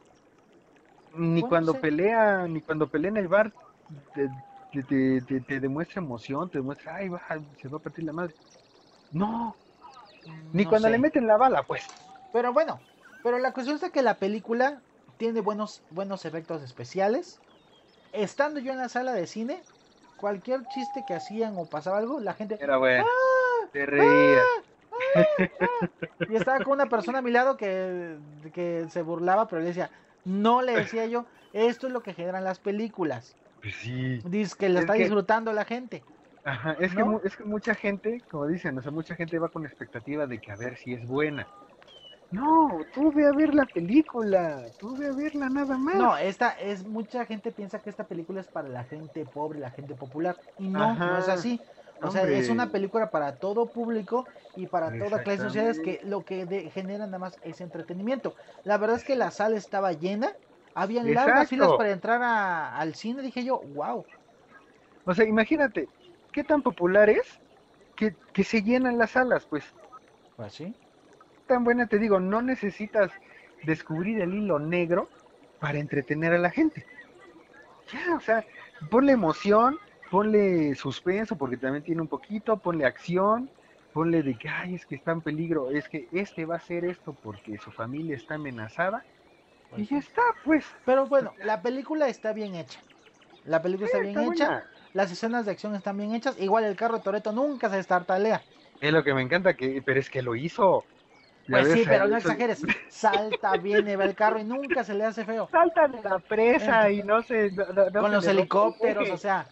Ni Bueno, cuando pelea, ni cuando pelea en el bar te, te, te- te- demuestra emoción, te demuestra, ay, va, se va a partir la madre. No, ni No cuando sé. le meten la bala, pues. Pero bueno, pero la cuestión es que la película tiene buenos, buenos efectos especiales. Estando yo en la sala de cine, cualquier chiste que hacían o pasaba algo, la gente... Era bueno. ¡Ah! Te reía. Y estaba con una persona a mi lado que, que se burlaba, pero le decía, no le decía yo, esto es lo que generan las películas. Pues sí. Dice que la Es está que- disfrutando la gente. Ajá, es, que, ¿No? mu- es que mucha gente, como dicen, o sea, mucha gente va con expectativa de que a ver si es buena. No, tú ve a ver la película, tú ve a verla nada más. No, esta es mucha gente piensa que esta película es para la gente pobre, la gente popular y no, no es así. O sea, es una película para todo público y para toda clase social es que lo que de- genera nada más es entretenimiento. La verdad es que la sala estaba llena, habían largas Exacto. filas para entrar a- al cine, dije yo, wow. O sea, imagínate, qué tan popular es que, que se llenan las salas, pues. Pues sí. Tan buena, te digo, no necesitas descubrir el hilo negro para entretener a la gente. Ya, o sea, ponle emoción, ponle suspenso, porque también tiene un poquito, ponle acción, ponle de que, ay, es que está en peligro, es que este va a hacer esto porque su familia está amenazada. Y Pues ya está, pues. Pero bueno, la película está bien hecha. La película está bien está hecha, buena. las escenas de acción están bien hechas, igual el carro de Toreto nunca se destartalea. Es lo que me encanta, que, pero es que lo hizo. Pues sí, pero no eso- exageres. Salta, viene, va el carro y nunca se le hace feo. Salta de la presa y no se. no- no- no Con se los helicópteros, o sea,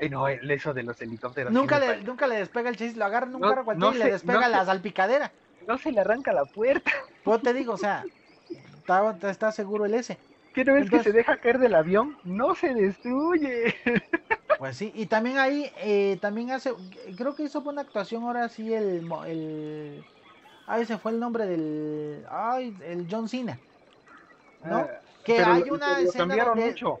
eh, no, el- eso de los helicópteros. nunca le, parece. nunca le despega el chiste, lo agarra en un No- carro cualquiera y le despega la sé. salpicadera. No se le arranca la puerta. Pues te digo, o sea, está, está seguro el ese. ¿Qué no ves Entonces- que se deja caer del avión? No se destruye. [LAUGHS] Pues sí, y también ahí, eh, también hace, creo que hizo buena actuación ahora sí el, el, ay, se fue el nombre del, ay, el John Cena. ¿no? Ah, Que pero hay una escena cambiaron donde, mucho.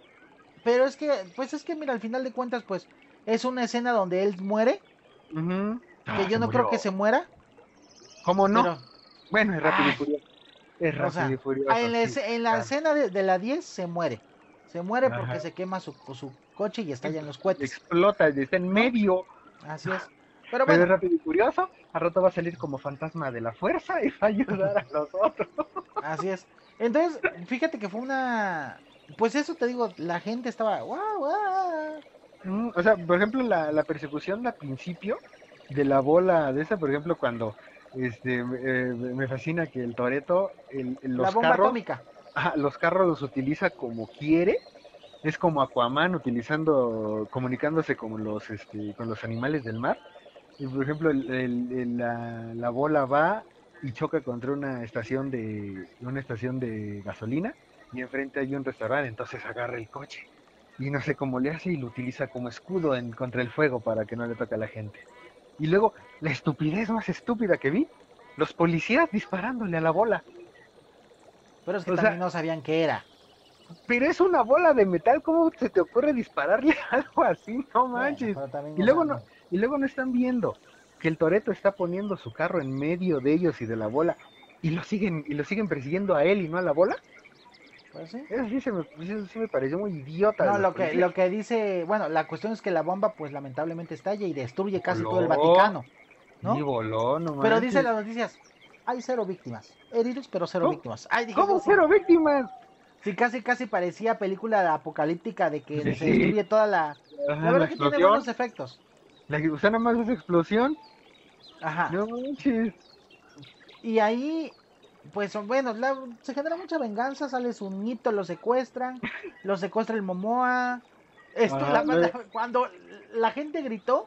pero es que, pues es que mira, al final de cuentas, pues es una escena donde él muere, que Ah, yo no creo que se muera, ¿Cómo no? pero Bueno, es rápido y furioso. Es O rápido sea, y furioso. en la, sí, esce- en la claro. escena de, de la 10 se muere. Se muere porque se quema su, su coche y estallan los cohetes. Explota, está en medio. Así es. Pero Pero es bueno, rápido y furioso. Al rato va a salir como fantasma de la fuerza y va a ayudar a los otros. así es. Entonces, fíjate que fue una... Pues eso te digo, la gente estaba... ¡Guau, guau! Mm, O sea, por ejemplo, la, la persecución al principio de la bola de esa, por ejemplo, cuando este eh, me fascina que el Toreto, el, el- los La bomba carros, atómica. ajá, los carros los utiliza como quiere. Es como Aquaman utilizando, comunicándose con los, este, con los animales del mar. Y por ejemplo, el- la, la bola va y choca contra una estación de, una estación de gasolina y enfrente hay un restaurante, entonces agarra el coche y no sé cómo le hace y lo utiliza como escudo en, contra el fuego para que no le toque a la gente. Y luego, la estupidez más estúpida que vi, los policías disparándole a la bola. Pero es que o sea- también no sabían qué era. Pero es una bola de metal, ¿cómo se te ocurre dispararle [LAUGHS] algo así? No manches. Y no luego saben. Y luego no están viendo que el Toreto está poniendo su carro en medio de ellos y de la bola y lo siguen y lo siguen persiguiendo a él y no a la bola. Pues sí. Eso sí, se me, eso sí me pareció muy idiota. No, lo que, lo que dice, bueno, la cuestión es que la bomba, pues lamentablemente estalla y destruye casi todo el. Vaticano. ¿no? Sí, voló, no Pero manches. dice las noticias, hay cero víctimas. Heridos, pero cero ¿Cómo? víctimas. Ay, dije ¿Cómo cero víctimas? Sí, casi, casi parecía película apocalíptica de que Sí, se sí. destruye toda la... Ajá, La verdad que tiene buenos efectos. La, o sea, nada más esa explosión. Ajá. No manches. Y ahí, pues bueno, la- se genera mucha venganza, sale su nito, lo secuestran, lo secuestra el Momoa. Esto, Ajá, la- luego- cuando la gente gritó,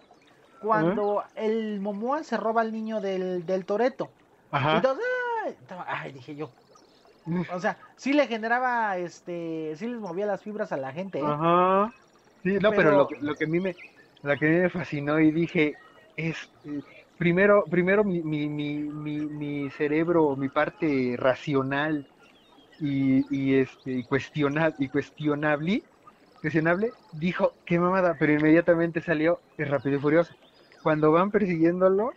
cuando el Momoa se roba al niño del, del Toreto. Ajá. todos, "Ay", dije yo. O sea, sí le generaba, este, sí les movía las fibras a la gente, ¿eh? Ajá. Sí, no, pero, Pero- lo, que- lo que a mí me, lo que a mí me fascinó y dije es primero, primero mi, mi, mi, mi, cerebro, mi parte racional y, y este y cuestiona- y cuestionable, cuestionable, dijo qué mamada, pero inmediatamente salió es rápido y furioso. Cuando van persiguiéndolo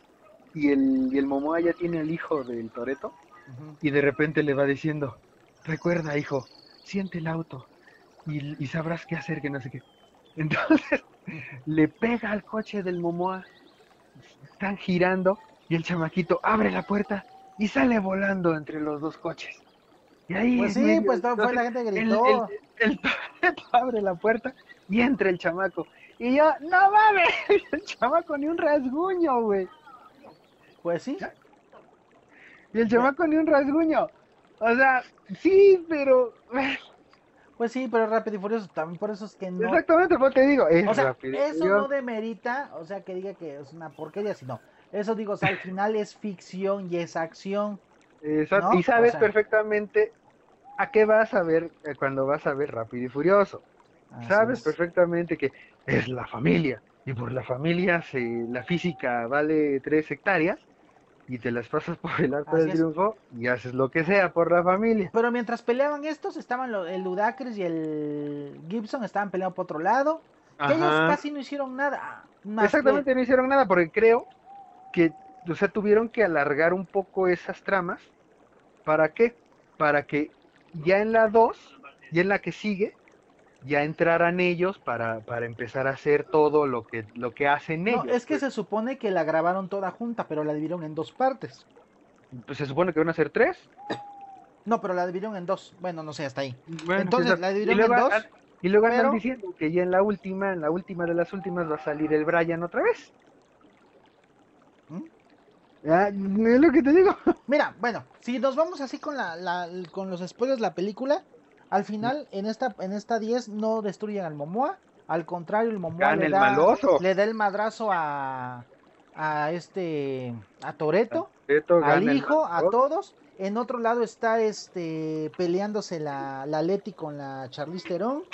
y el, y el Momoa ya tiene al hijo del Toreto y de repente le va diciendo, recuerda hijo, siente el auto y, y sabrás qué hacer, que no sé qué. [LAUGHS] Entonces le pega al coche del Momoa, están girando y el chamaquito abre la puerta y sale volando entre los dos coches. Y ahí Pues sí, medio, pues todo fue, la gente el, gritó. el, el [LAUGHS] abre la puerta y entra el chamaco. Y yo, no mames, [LAUGHS] el chamaco ni un rasguño, güey. Pues sí. Y el chamaco ni un rasguño. O sea, sí, pero. [LAUGHS] Pues sí, pero Rápido y Furioso también, por eso es que no. Exactamente, pues te digo. Es O sea, rápido eso no demerita, o sea, que diga que es una porquería, sino. Eso digo, o sea, al final es ficción y es acción. Exacto, ¿no? Y sabes O sea- perfectamente a qué vas a ver eh, cuando vas a ver Rápido y Furioso. Así Sabes es. perfectamente que es la familia. Y por la familia se, la física vale tres hectáreas y te las pasas [LAUGHS] por el arco del triunfo y haces lo que sea por la familia. Pero mientras peleaban estos, estaban lo- el Ludacris y el Gibson estaban peleando por otro lado. Que ellos casi no hicieron nada. Que- Exactamente, no hicieron nada porque creo que, o sea, tuvieron que alargar un poco esas tramas. ¿Para qué? Para que ya en la 2, ya en la que sigue, ya entraran ellos para, para empezar a hacer todo lo que, lo que hacen No, ellos. es que se supone que la grabaron toda junta, pero la dividieron en dos partes. Pues se supone que van a ser tres. No, pero la dividieron en dos. Bueno, no sé, hasta ahí. Bueno, Entonces, pues, la y dividieron luego, en dos, y luego andan pero- diciendo que ya en la última, en la última de las últimas va a salir el Brian otra vez. ¿Mm? Ah, es lo que te digo. Mira, bueno, si nos vamos así con la, la- con los spoilers de la película, al final en esta en esta 10 no destruyen al Momoa, al contrario, el Momoa le el da, maloso. le da el madrazo a a este a Toreto, al hijo, a todos. En otro lado está este peleándose la, la Leti con la Charlize Theron.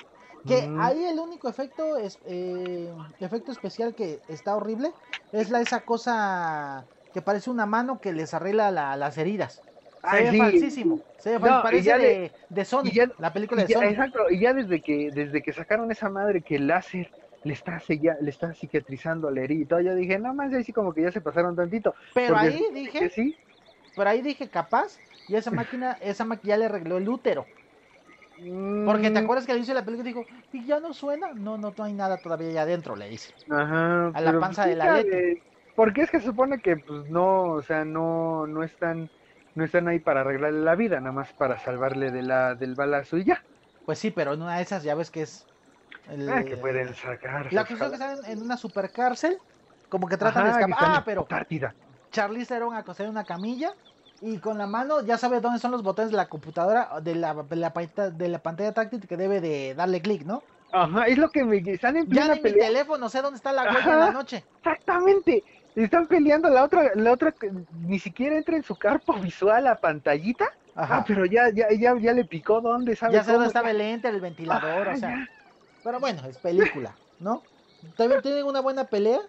Que Mm. ahí el único efecto es eh, efecto especial que está horrible es la esa cosa que parece una mano que les arregla la- las heridas. Se ve falsísimo. Se ve No, parece ya de, de- ya- la película de ya- Sony. exacto, y ya desde que, desde que sacaron esa madre que el láser le está, sella- le está cicatrizando la herida y todo, yo dije, no más, ahí sí como que ya se pasaron tantito. Pero porque ahí que dije, sí, pero ahí dije capaz, y esa máquina, esa máquina ya le arregló el útero. Porque te mm, acuerdas que al inicio de la película dijo, ¿y ya no suena? No, no, no hay nada todavía allá adentro, le dice. Ajá, a la panza pues, de la sabe, Porque es que se supone que pues no, o sea, no, no están, no están ahí para arreglarle la vida, nada más para salvarle de la, del balazo y ya. Pues sí, pero en una de esas ya ves que es... el- Ah, que pueden sacar. La cuestión es que están en una supercárcel, como que tratan de Ajá, escapar. Ah, pero Antártida. Charlize Theron acostada en una camilla y con la mano ya sabe dónde son los botones de la computadora, de la, de la, pantalla- de la pantalla táctil que debe de darle clic, ¿no? Ajá, es lo que me están en Ya plena ni mi teléfono sé dónde está la huella en la noche. Exactamente. Están peleando la otra, la otra ni siquiera entra en su campo [LAUGHS] visual la pantallita. Ajá. Ah, pero ya, ya, ya, ya le picó dónde, ¿sabe? ya sé dónde cómo? estaba el ente, el ventilador, Ajá, o sea. ya. Pero bueno, es película, ¿no? También tienen una buena pelea.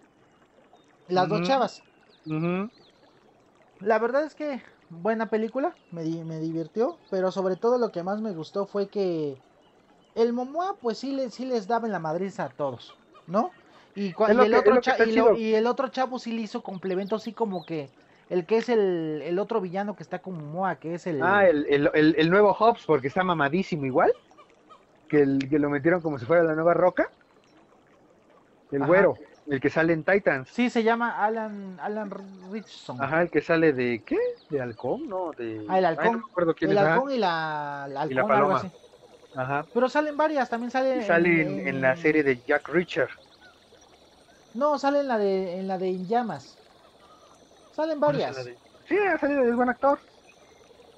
Las dos chavas. Ujú. La verdad es que buena película, me, di- me divirtió, pero sobre todo lo que más me gustó fue que el Momoa pues sí, le, sí les daba en la madriza a todos, ¿no? Y, el que- otro cha- y, lo- chido. y el otro chavo sí le hizo complemento así como que el que es el, el otro villano que está con Momoa, que es el... Ah, el, el, nuevo Hobbs, porque está mamadísimo igual. Que, el, que lo metieron como si fuera la nueva roca. El Ajá. güero, el que sale en Titans. Sí, se llama Alan, Alan Richardson. Ajá, el que sale de ¿qué? ¿De halcón? No, de. Ah, el Ay, halcón. no quién el es. halcón y la, la Y la algo paloma. así. Ajá. Pero salen varias, también sale... Sale en, en la serie de Jack Reacher. No, sale en la de, en la de En Llamas. Salen varias. ¿Cuál es la de- Sí, ha salido, es buen actor.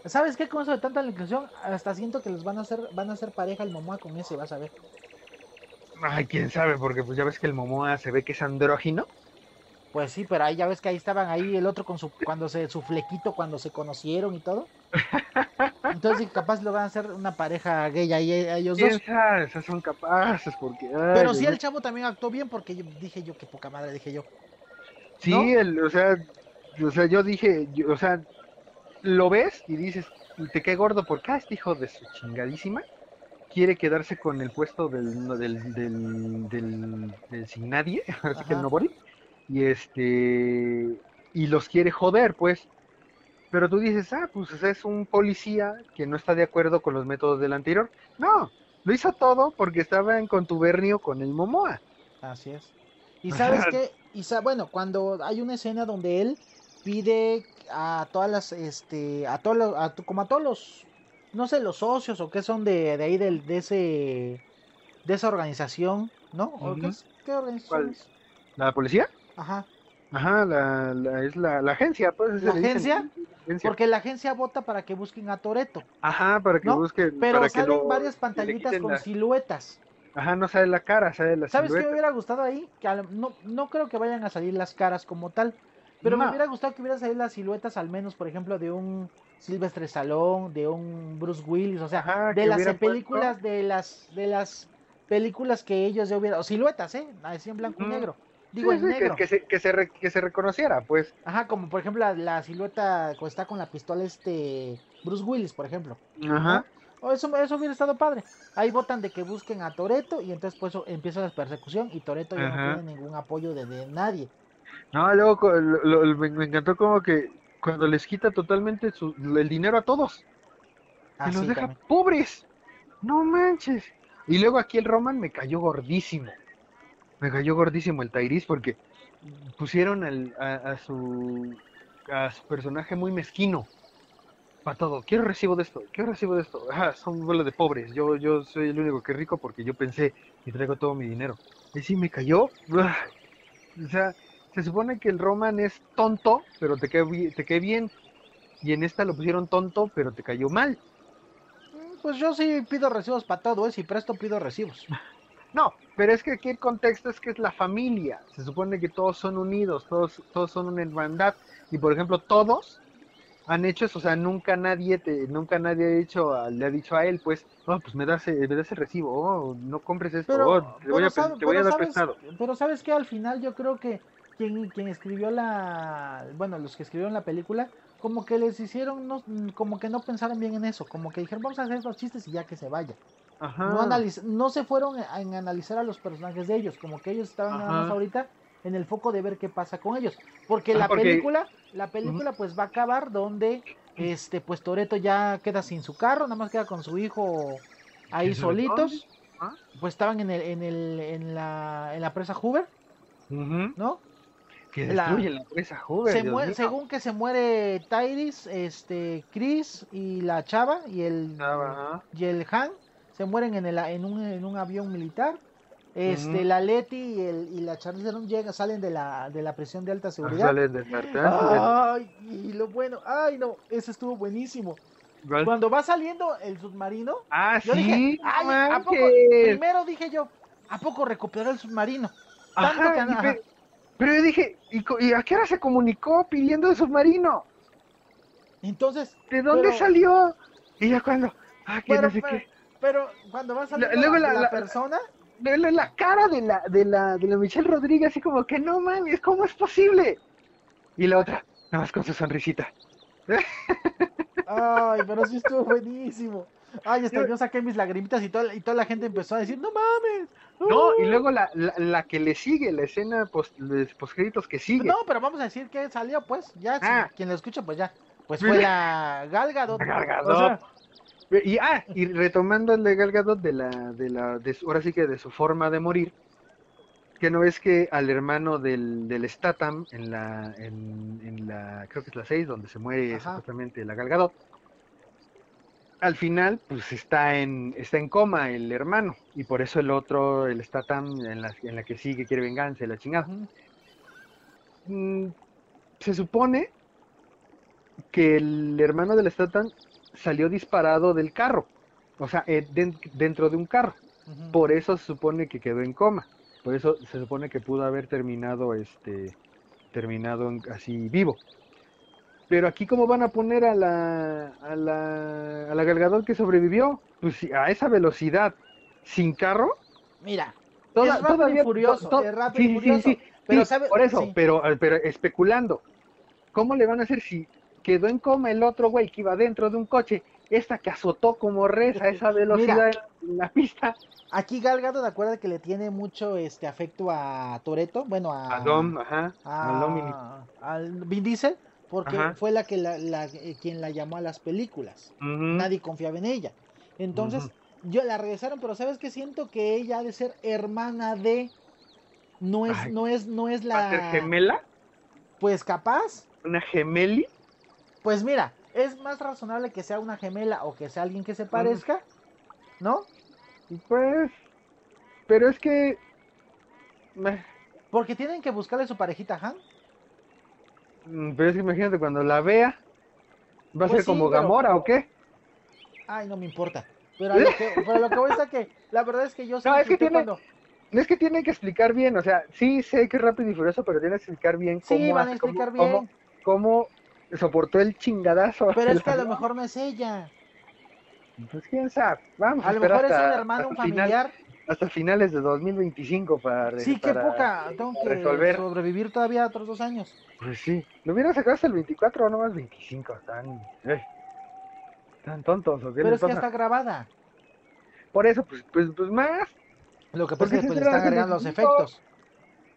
¿Sabes qué? Con eso de tanta inclusión, hasta siento que les van a hacer, van a hacer pareja el Momoa con ese, vas a ver. Ay, quién sabe, porque pues ya ves que el Momoa se ve que es andrógino. Pues sí, pero ahí ya ves que ahí estaban ahí el otro con su, cuando se, su flequito cuando se conocieron y todo. Entonces capaz lo van a hacer una pareja gay ahí a ellos dos. Esas son capaces, porque. ay, Pero sí el chavo también actuó bien porque yo, dije yo, qué poca madre, dije yo. Sí, el, o sea, o sea, yo dije, yo- o sea, lo ves y dices, te cae gordo porque ah, este hijo de su chingadísima quiere quedarse con el puesto del del, del, del, del sin nadie, [LAUGHS] así que el nobody, y este y los quiere joder, pues. Pero tú dices, ah, pues es un policía que no está de acuerdo con los métodos del anterior. No, lo hizo todo porque estaba en contubernio con el Momoa. Así es. Y sabes [LAUGHS] qué, y sa- bueno, cuando hay una escena donde él pide a todas las, este, a todos los, a tu- como a todos los, no sé, los socios o qué son de, de ahí del, de ese, de esa organización, ¿no? ¿O qué, Ujú. es- qué organización ¿Cuál? es? ¿La policía? Ajá. Ajá, la, la- es la, la agencia, pues. ¿La agencia? agencia. Porque la agencia vota para que busquen a Toreto, Ajá, para que ¿no? busquen. pero para que salen lo- varias pantallitas con siluetas. Ajá, no sale la cara, sale la ¿Sabes qué me hubiera gustado ahí? Que no, no creo que vayan a salir las caras como tal. Pero me hubiera gustado que hubieran salido las siluetas, al menos, por ejemplo, de un Sylvester Stallone, de un Bruce Willis, o sea, Ajá, de las películas, de las, de las películas que ellos ya hubieran, o siluetas, ¿eh? Así en blanco y negro. Digo, Sí, que- negro. Que, se, que, se re- que se reconociera, pues. Ajá, como por ejemplo la, la silueta que está con la pistola este Bruce Willis, por ejemplo. Ajá. O eso, eso hubiera estado padre. Ahí votan de que busquen a Toreto y entonces pues empieza la persecución y Toreto ya Ajá. no tiene ningún apoyo de, de nadie. No, luego co- lo- lo- me, encantó como que cuando les quita totalmente su- el dinero a todos. Y Así los deja también. pobres. No manches. Y luego aquí el Roman me cayó gordísimo. Me cayó gordísimo el Tyrese porque pusieron al- a, a su a su personaje muy mezquino. Para todo. Quiero recibo de esto. Quiero recibo de esto. Ah, son vuelo de pobres. Yo, yo soy el único que es rico porque yo pensé y traigo todo mi dinero. Y sí me cayó. ¡Uah! O sea, se supone que el Roman es tonto, pero te cae, te cae bien. Y en esta lo pusieron tonto, pero te cayó mal. Mm, Pues yo sí pido recibos para todo, ¿eh? Si presto pido recibos. [LAUGHS] No, pero es que aquí el contexto es que es la familia. Se supone que todos son unidos, todos, todos son una hermandad. Y por ejemplo, todos han hecho eso, o sea, nunca nadie te, nunca nadie ha dicho a- le ha dicho a él, pues, no, pues me das, me das el recibo, oh, no compres esto, Pero, oh, te voy a, sabe- te voy a dar sabes, prestado. pero sabes que al final yo creo que quien, quien escribió la, bueno, los que escribieron la película, como que les hicieron, no, como que no pensaron bien en eso, como que dijeron, vamos a hacer estos chistes y ya que se vaya. Ajá. No, analiz- no se fueron a, en analizar a los personajes de ellos, como que ellos estaban nada más ahorita en el foco de ver qué pasa con ellos. Porque Ajá, la porque- película, la película pues va a acabar donde este pues Toreto ya queda sin su carro, nada más queda con su hijo ahí ¿En su solitos. Ajá. Pues estaban en el, en el, en la, en la presa Hoover. ¿no? Que La- presa joven. Se muere- según que se muere Tyrese, este, Chris y la chava y el Ajá. y el Han se mueren en, el, en, un, en un avión militar. Este, la Leti y, el, y la Charlize llegan, salen de la, de la prisión de alta seguridad. Ah, Salen de sartén. Ay, y lo bueno, ay no, eso estuvo buenísimo. Cuando va saliendo el submarino, Ah, yo sí. dije, ay, ¿a poco? Primero dije yo, ¿a poco recuperó el submarino? Tanto Ajá, que- y ajá. pe- pero yo dije, ¿y, y a qué hora se comunicó pidiendo el submarino? Entonces, ¿De dónde Pero- salió? Y ya cuando, ah, que pero, no sé pero, qué. Pero cuando va saliendo luego la, la- la la- persona, la, la cara de la, de la, de la Michelle Rodríguez, así como que no mames, ¿cómo es posible? Y la otra, nada más con su sonrisita. Ay, pero sí estuvo buenísimo. Ay, hasta Yo- yo saqué mis lagrimitas y toda, y toda la gente empezó a decir, no mames. No, y ¡Ah!". luego la, la, la que le sigue, la escena post, que sigue. No, pero vamos a decir que salió, pues, ya, si Ah. quien lo escucha, pues ya. Pues [LAUGHS] fue la Gal Gadot. Gal Gadot. O sea, Y, ah, y retomando el de Gal Gadot de la, de la, de ahora sí que de su forma de morir, que no es que al hermano del, del Statham en la, en, en la, creo que es la 6, donde se muere Ajá. supuestamente la Gal Gadot, al final, pues está en, está en coma el hermano, y por eso el otro, el Statham, en la, en la que sigue quiere venganza y la chingada. Mm, se supone que el hermano del Statham salió disparado del carro, o sea, eh, den- dentro de un carro. Por eso se supone que quedó en coma. Por eso se supone que pudo haber terminado este terminado en- así vivo. Pero aquí cómo van a poner a la a la a la Gal Gadot que sobrevivió, pues a esa velocidad sin carro, Mira, toda- es rápido y todavía furioso, to- es rápido sí, y sí, furioso. sí, pero sabe- por eso, pero pero especulando. ¿Cómo le van a hacer si quedó en coma el otro güey que iba dentro de un coche? Esta que azotó como res a esa velocidad en la pista. Aquí Gal Gadot, ¿te acuerdas que le tiene mucho este afecto a Toreto? Bueno, a, A Dom, ajá, a Dominic. a- al Vin Diesel, porque Ajá. fue la que la, la- eh, quien la llamó a las películas. Nadie confiaba en ella. Entonces, yo la regresaron, pero sabes que siento que ella ha de ser hermana de no es Ay. no es no es ¿Va a ser la gemela? pues capaz. ¿Una gemeli? Pues mira, es más razonable que sea una gemela o que sea alguien que se parezca, ¿no? Pues, pero es que... Porque tienen que buscarle su parejita Han. mm, Pero es que imagínate, cuando la vea, ¿va a Pues ser sí, como pero- Gamora o qué? Ay, no me importa. Pero a lo que, [LAUGHS] pero lo que voy a que la verdad es que yo No, es que tiene- cuando- No es que tiene que explicar bien, o sea, sí sé que es rápido y furioso, pero tiene que explicar bien cómo, Sí, van a cómo- explicar cómo- bien. cómo soportó el chingadazo. Pero es que a lo mejor no es ella. Pues quién sabe, vamos A lo esperar mejor es un hasta- hermano, un hasta final- familiar. hasta finales de 2025 para, Sí, qué para poca. Tengo que resolver. sobrevivir todavía otros dos años. Pues sí, lo hubieran sacado hasta el 24 o no más 25, tan, eh, tan tontos, ¿o qué Pero es que pasa? está grabada. Por eso, pues, pues, pues más. Lo que ¿Por pasa es qué que pues, le están agregando los 25? efectos.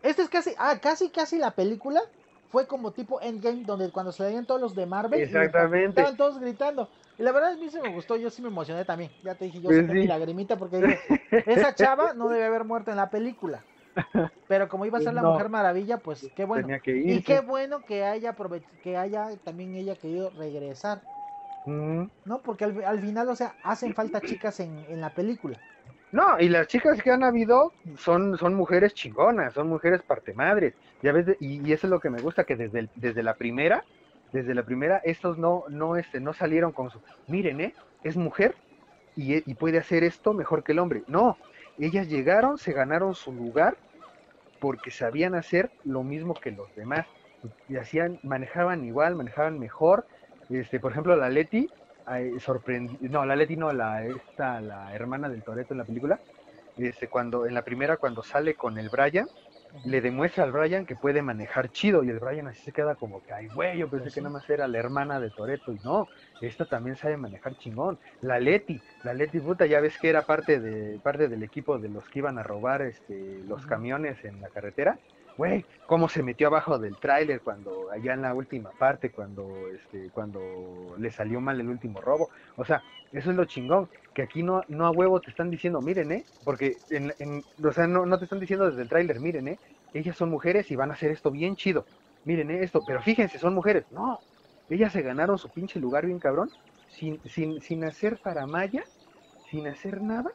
Este es casi, ah, casi, casi la película fue como tipo Endgame, donde cuando se veían todos los de Marvel, Exactamente. estaban todos gritando. Y la verdad a mí sí me gustó, yo sí me emocioné también. Ya te dije, yo Pues saqué mi sí. lagrimita porque dije, esa chava no debe haber muerto en la película. [LAUGHS] Pero como iba a ser la. Mujer Maravilla, pues qué bueno. Tenía que ir. Y qué bueno que haya que haya también ella querido regresar, ¿no? Porque al, al final, o sea, hacen falta chicas en, en la película. No, y las chicas que han habido son, son mujeres chingonas, son mujeres parte madres. Ya ves, de- y, y eso es lo que me gusta, que desde, desde la primera, desde la primera, estos no, no, este, no salieron con su, miren, ¿eh? Es mujer y, e- y puede hacer esto mejor que el hombre. No, ellas llegaron, se ganaron su lugar porque sabían hacer lo mismo que los demás. Y hacían, manejaban igual, manejaban mejor. Este, por ejemplo, la Leti, sorprendió, no, la Leti no, la, esta, la hermana del Toreto en la película, este, cuando, en la primera, cuando sale con el Brian, le demuestra al Brian que puede manejar chido y el Brian así se queda como que, ay, güey, yo pensé Pues que nada más era la hermana de Toreto y no, esta también sabe manejar chingón. La Leti, la Leti puta, ya ves que era parte de parte del equipo de los que iban a robar este los camiones en la carretera. Güey, cómo se metió abajo del tráiler cuando allá en la última parte cuando este cuando le salió mal el último robo. O sea, eso es lo chingón, que aquí no, no a huevo te están diciendo, miren, ¿eh? Porque, en, en- o sea, no, no te están diciendo desde el tráiler, miren, ¿eh? Ellas son mujeres y van a hacer esto bien chido. Miren, ¿eh? Esto, pero fíjense, son mujeres. No, ellas se ganaron su pinche lugar bien cabrón, sin, sin, sin hacer faramaya, sin hacer nada.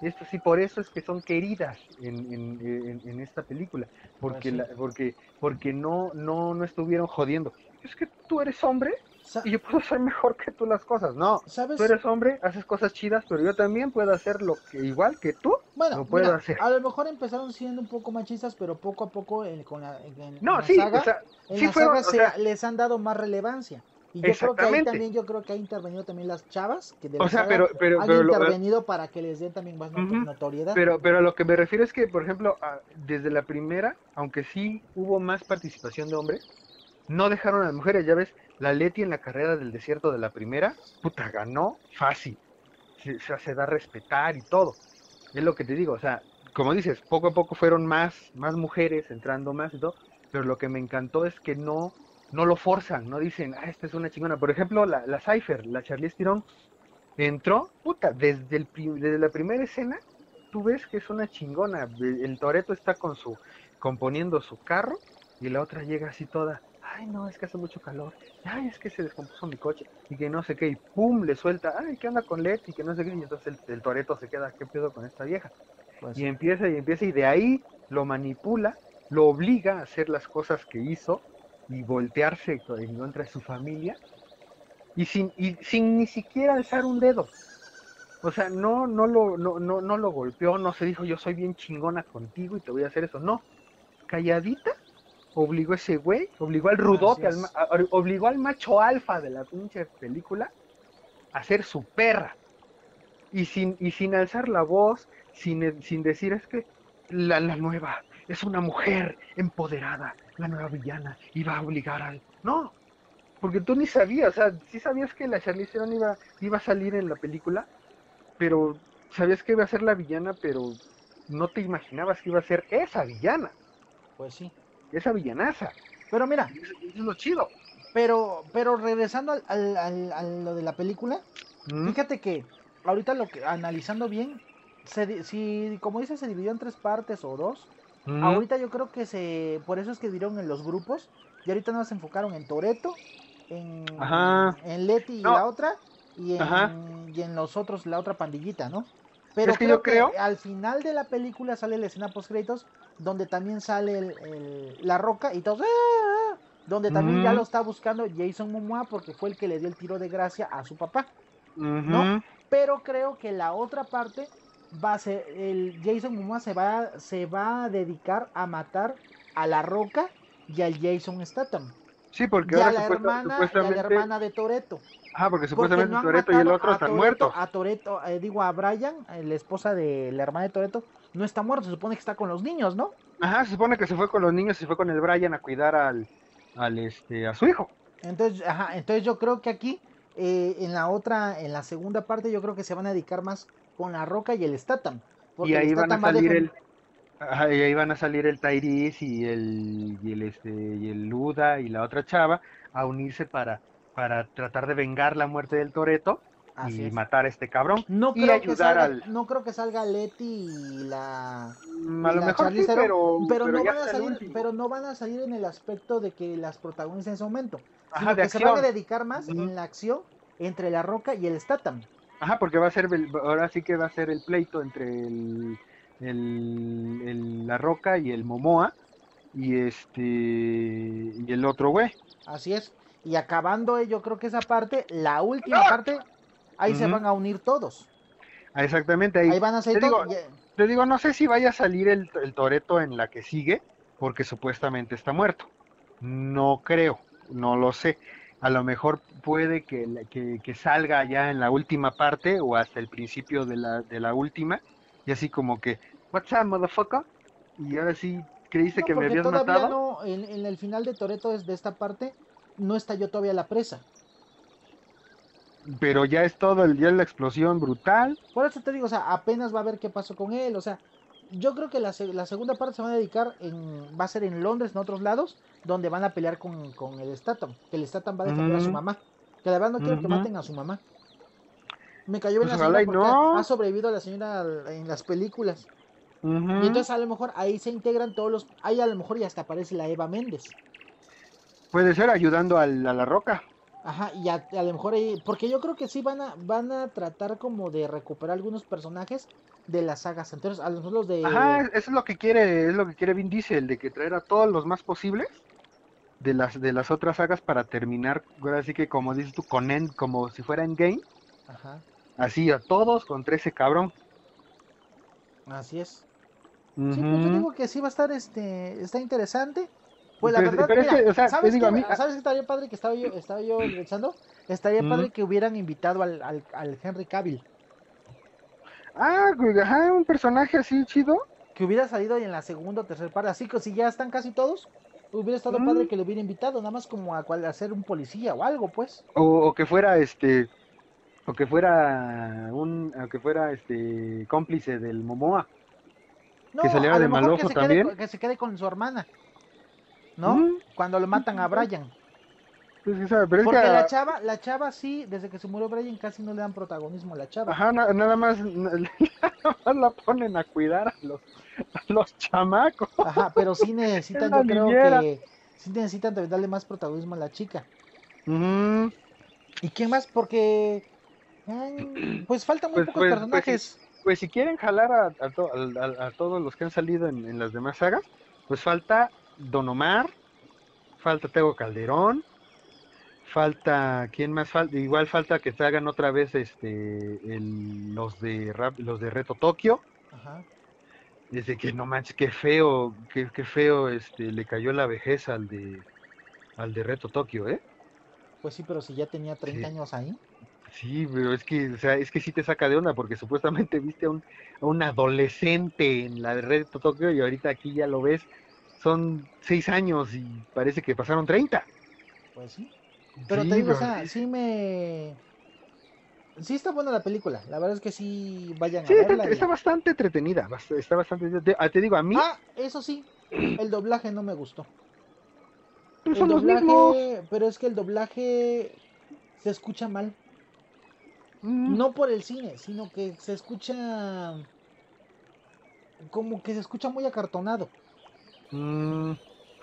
Esto sí, por eso es que son queridas en, en, en- en esta película, porque, sí. la- porque, porque no, no, no estuvieron jodiendo. Es que tú eres hombre Sa- y yo puedo hacer mejor que tú las cosas. No, ¿Sabes? tú eres hombre, haces cosas chidas, pero yo también puedo hacer lo que igual que tú. Bueno, lo puedo mira, hacer. a lo mejor empezaron siendo un poco machistas, pero poco a poco en, con la, No, la sí, saga, o sea, en sí la fueron, saga o se- sea- les han dado más relevancia. Y yo creo que ahí también, yo creo que ha intervenido también las chavas que de o sea, pero, pero, han pero, lo- intervenido para que les den también más notoriedad. pero, pero a lo que me refiero es que, por ejemplo, a- desde la primera, aunque sí hubo más participación de hombres, no dejaron a las mujeres. Ya ves, la Leti en la carrera del desierto de la primera, puta, ganó fácil. Se, se, se da a respetar y todo. Es lo que te digo, o sea, como dices, poco a poco fueron más, más mujeres entrando más y todo, pero lo que me encantó es que no, no lo forzan, no dicen, ah, esta es una chingona. Por ejemplo, la, la Cypher, la Charlize Theron, entró, puta, desde, el, desde la primera escena, tú ves que es una chingona. El, el Toreto está con su, componiendo su carro, y la otra llega así toda, ay no, es que hace mucho calor, ay es que se descompuso mi coche, y que no sé qué, y pum, le suelta, ay, ¿qué onda con Leti? Y que no sé qué, y entonces el, el Toreto se queda, ¿qué pedo con esta vieja? Pues, Y empieza y empieza y de ahí lo manipula, lo obliga a hacer las cosas que hizo y voltearse co- en contra de su familia y sin, y sin ni siquiera alzar un dedo. O sea, no, no, lo, no, no, no lo golpeó, no se dijo yo soy bien chingona contigo y te voy a hacer eso. No, calladita, obligó a ese güey, obligó al rudote, al a- obligó al macho alfa de la pinche película a ser su perra. Y sin, y sin alzar la voz, sin, sin decir es que la, la nueva es una mujer empoderada, la nueva villana, y va a obligar al... No, porque tú ni sabías, o sea, sí sabías que la Charlize Theron iba, iba a salir en la película, pero sabías que iba a ser la villana, pero no te imaginabas que iba a ser esa villana, pues sí. esa villanaza. Pero mira, Eso, es lo chido. pero, pero regresando al, al- al- a lo de la película, ¿Mm? Fíjate que ahorita lo que analizando bien, se, si como dice se dividió en tres partes o dos, ¿Mm? ahorita yo creo que se, por eso es que dividieron en los grupos y ahorita no se enfocaron en Toreto, en, Ajá. en Leti y la otra y en, Ajá. y en los otros la otra pandillita, ¿no? Pero Es que yo creo- al final de la película sale la escena post créditos donde también sale el- el- la roca y todos ¡ah! donde también ya lo está buscando Jason Momoa porque fue el que le dio el tiro de gracia a su papá. ¿no? pero creo que la otra parte va a ser el Jason Momoa se va se va a dedicar a matar a la Roca y al Jason Statham Sí, porque y a ahora la supuesta- hermana y a la hermana de Toreto Ah, porque supuestamente Toreto y el otro a están Toretto- muertos. a Toreto eh, digo a Brian la esposa de la hermana de Toreto no está muerto se supone que está con los niños no Ajá, se supone que se fue con los niños y se fue con el Brian a cuidar al, al este, a su hijo. entonces ajá, entonces yo creo que aquí eh, en la otra en la segunda parte yo creo que se van a dedicar más con la Roca y el Statham porque Y ahí el van a salir el, ajá, y ahí van a salir el Tyrese y el, y el este, y el Luda y la otra chava a unirse para, para tratar de vengar la muerte del Toreto y es. matar a este cabrón. No y creo, que salga, al- no creo que salga Leti y la Mm, A y lo la mejor sí, pero, pero, pero no van a salir, pero no van a salir en el aspecto de que las protagonistas en ese momento, Ajá, sino de que se van a dedicar más en la acción entre la Roca y el Statham. Ajá, porque va a ser, el- ahora sí que va a ser el pleito entre el, el, el- la Roca y el Momoa y este y el otro güey. Así es. Y acabando eh, yo creo que esa parte, la última parte, ahí se van a unir todos. Ah, Exactamente ahí. Ahí van a salir Te digo, Te digo, no sé si vaya a salir el, el Toreto en la que sigue, porque supuestamente está muerto. No creo, no lo sé. A lo mejor puede que, que, que salga ya en la última parte o hasta el principio de la, de la última, y así como que, What's up, motherfucker? Y ahora sí, creíste No, que me habías todavía matado. no, en, en el final de Toreto de esta parte, no estalló todavía la presa. Pero ya es todo, el, ya es la explosión brutal. Por eso te digo, o sea, apenas va a ver qué pasó con él, o sea, yo creo que la, la segunda parte se va a dedicar en, va a ser en Londres, en otros lados, donde van a pelear con, con el Statham, que el Statham va a defender a su mamá, que la verdad no quiero que maten a su mamá. Me cayó bien Pues la señora y porque no. ha sobrevivido la señora en las películas. Y entonces a lo mejor ahí se integran todos los, ahí a lo mejor y hasta aparece la Eva Méndez. Puede ser ayudando al- a la roca. Ajá, y a, a lo mejor ahí, porque yo creo que sí van a, van a tratar como de recuperar algunos personajes de las sagas anteriores, a lo mejor los de... Ajá, eso es lo que quiere, es lo que quiere Vin Diesel, de que traer a todos los más posibles de las de las otras sagas para terminar, ahora sí que como dices tú, con End, como si fuera Endgame, Ajá, así a todos contra ese cabrón. así es. Sí, pues yo digo que sí va a estar, este, está interesante. Pues la Pero- verdad, pero mira, que, o sea, te ¿sabes, digo, qué, a mí- ¿sabes qué estaría padre que estaba yo, estaba yo pensando? Estaría padre que hubieran invitado al, al, al Henry Cavill, Ah, güey, ajá, un personaje así chido. que hubiera salido en la segunda o tercera parte, así que si ya están casi todos, hubiera estado Mm. padre que lo hubiera invitado, nada más como a, cual- a ser un policía o algo, pues. O, o que fuera este o que fuera un o que fuera este cómplice del Momoa. No, Que saliera de mejor que se también. Quede, que se quede con su hermana, ¿no? Cuando lo matan a Brian. Pues, sí sabe, pero es Porque que la chava, la chava sí, desde que se murió Brian casi no le dan protagonismo a la chava. ajá, na- nada más [LAUGHS] nada más la ponen a cuidar a los a los chamacos. Ajá, pero sí [LAUGHS] necesitan, yo creo niñera. que sí necesitan darle más protagonismo a la chica. Ujú. ¿Y quién más? Porque ay, pues faltan muy Pues- pocos pues- pues personajes. Pues si quieren jalar a, a to- todos los que han salido en, en las demás sagas, pues falta Don Omar, falta Tego Calderón, falta quién más falta, igual falta que se hagan otra vez este el- los de rap- los de Reto Tokio, Ajá. desde que no manches, qué feo, qué, qué feo este le cayó la vejez al de al de Reto Tokio, ¿eh? Pues sí, pero si ya tenía 30 Sí. años ahí. Sí, pero es que, o sea, es que sí te saca de onda porque supuestamente viste a un, a un adolescente en la de Reto Tokio y ahorita aquí ya lo ves, son seis años y parece que pasaron 30. Pues sí. Pero Sí, te digo, o pero sea, sí- me. Sí está buena la película. La verdad es que sí vayan sí, a está, verla. y- está bastante entretenida, está bastante, te, ah, te digo, a mí Ah, eso sí, el doblaje no me gustó. pues, El son los mismos. doblaje, pero es que el doblaje se escucha mal. Mm, No por el cine, sino que se escucha como que se escucha muy acartonado. Mm,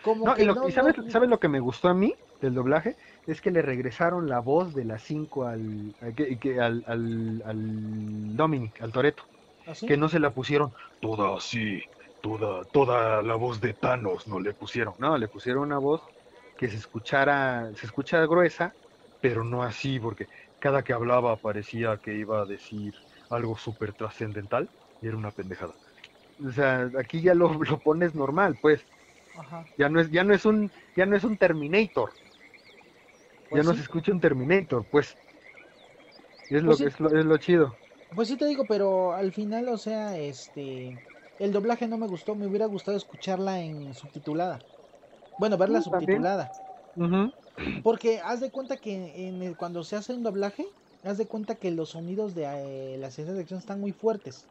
Como no, que y, lo- no- y sabes, no- sabes lo que me gustó a mí del doblaje? Es que le regresaron la voz de las 5 al, que- al, al, al Dominic, al Toreto. ¿Así? que no se la pusieron toda así, toda, toda la voz de Thanos, no le pusieron, no, le pusieron una voz que se escuchara, se escucha gruesa, pero no así, porque cada que hablaba parecía que iba a decir algo súper trascendental y era una pendejada. O sea, aquí ya lo, lo pones normal, pues, Ajá. ya no es, ya no es un, ya no es un Terminator, Pues ya no sí. se escucha un Terminator, pues. Es lo, Pues sí. es lo, es lo chido. Pues sí te digo, pero al final, o sea, este, el doblaje no me gustó, me hubiera gustado escucharla en subtitulada. Bueno, verla Mm, subtitulada. Porque haz de cuenta que en el- cuando se hace un doblaje, haz de cuenta que los sonidos de eh, las escenas de acción están muy fuertes,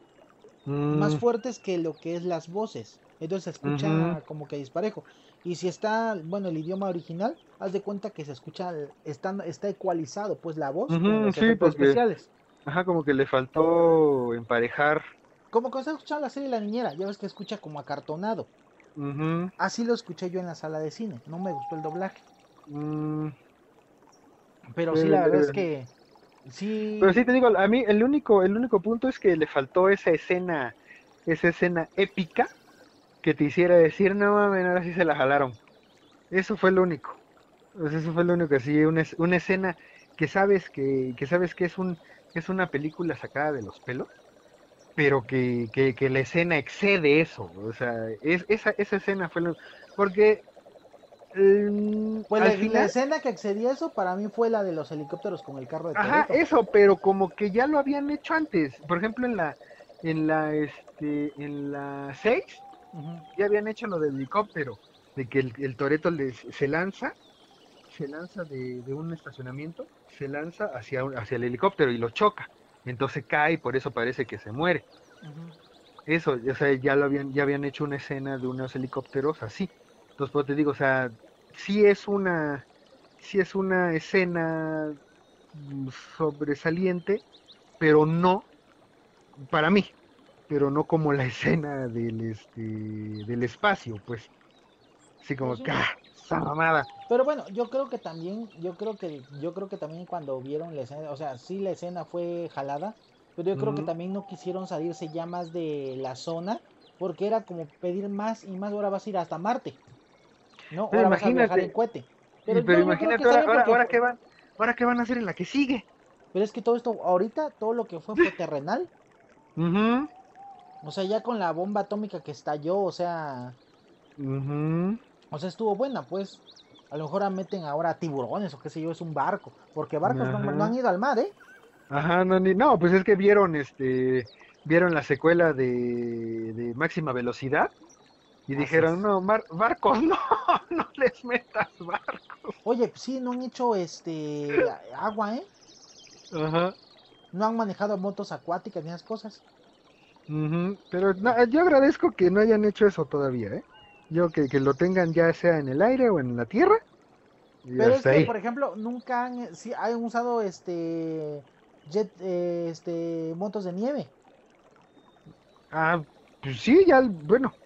más Mm, fuertes que lo que es las voces. Entonces se escucha como que disparejo. Y si está, bueno, el idioma original, haz de cuenta que se escucha, está, está ecualizado, pues la voz Ujú, los sí, porque- especiales. Ajá, como que le faltó emparejar. Como cuando estás escuchando la serie La Niñera, ya ves que escucha como acartonado. Así lo escuché yo en la sala de cine, no me gustó el doblaje. mm. Pero sí, la verdad es que sí. Pero sí te digo, a mí el único, el único punto es que le faltó esa escena, esa escena épica que te hiciera decir, no mames, ahora sí se la jalaron. Eso fue lo único. Sea, eso fue lo único, así, una, es- una escena que sabes que, que sabes que es un, que es una película sacada de los pelos, pero que, que, que la escena excede eso. O sea, es, esa, esa escena fue lo, porque mm, Pues la, escena que excedía eso para mí fue la de los helicópteros con el carro de Ajá, Toretto. eso, pero como que ya lo habían hecho antes. Por ejemplo, en la en la este en la 6 Ujú. Ya habían hecho lo del helicóptero, de que el, el Toreto se lanza, se lanza de, de un estacionamiento, se lanza hacia, un- hacia el helicóptero y lo choca. Entonces cae y por eso parece que se muere. Eso, o sea, ya lo habían, ya habían hecho una escena de unos helicópteros así. Entonces, pues te digo, o sea, sí es una, sí es una escena mm, sobresaliente, pero no, para mí, pero no como la [LAUGHS] escena del este, del espacio, pues. Así como sí. que, ¡ah! esa mamada. Pero bueno, yo creo que también, yo creo que, yo creo que también cuando vieron la escena, o sea, sí la escena fue jalada, pero yo creo que también no quisieron salirse ya más de la zona, porque era como pedir más y más, ahora vas a ir hasta Marte, ¿no? Pero Ahora vas a viajar imagínate, en cohete. Pero, Pero, imagínate que ahora, porque van, ahora qué van a hacer en la que sigue. Pero es que todo esto, ahorita, todo lo que fue fue [LAUGHS] terrenal, Ujú, o sea, ya con la bomba atómica que estalló, o sea, ujú. o sea, estuvo buena, pues. A lo mejor ahora meten ahora tiburones o qué sé yo, es un barco, porque barcos no, han ido al mar, ¿eh? Ajá, no, ni, no, pues es que vieron, este, vieron la secuela de, de Máxima Velocidad y dijeron, no, mar- barcos, [LAUGHS] no, no les metas barcos. Oye, sí, no han hecho este agua, ¿eh? Ajá, No han manejado motos acuáticas ni esas cosas. ujú, Pero no, yo agradezco que no hayan hecho eso todavía, ¿eh? Yo que, que lo tengan ya sea en el aire o en la tierra. Pero es que, ahí. por ejemplo, nunca han, sí, han usado este jet, eh, este motos de nieve. Ah, pues sí, ya, bueno,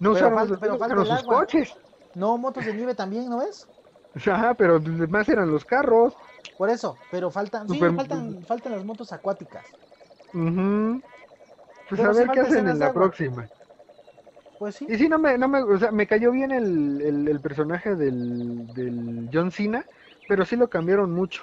no Pero usaron, falta- los- pero falta sus agua. coches. No, motos de nieve también, ¿no ves? [LAUGHS] Ajá, pero más eran los carros. Por eso, pero faltan, sí, faltan, faltan las motos acuáticas. Ujú. Pues Pero a ver qué hacen en la agua. próxima. Pues sí. Y sí, no me, no me, o sea, me cayó bien el, el, el personaje del, del John Cena, pero sí lo cambiaron mucho.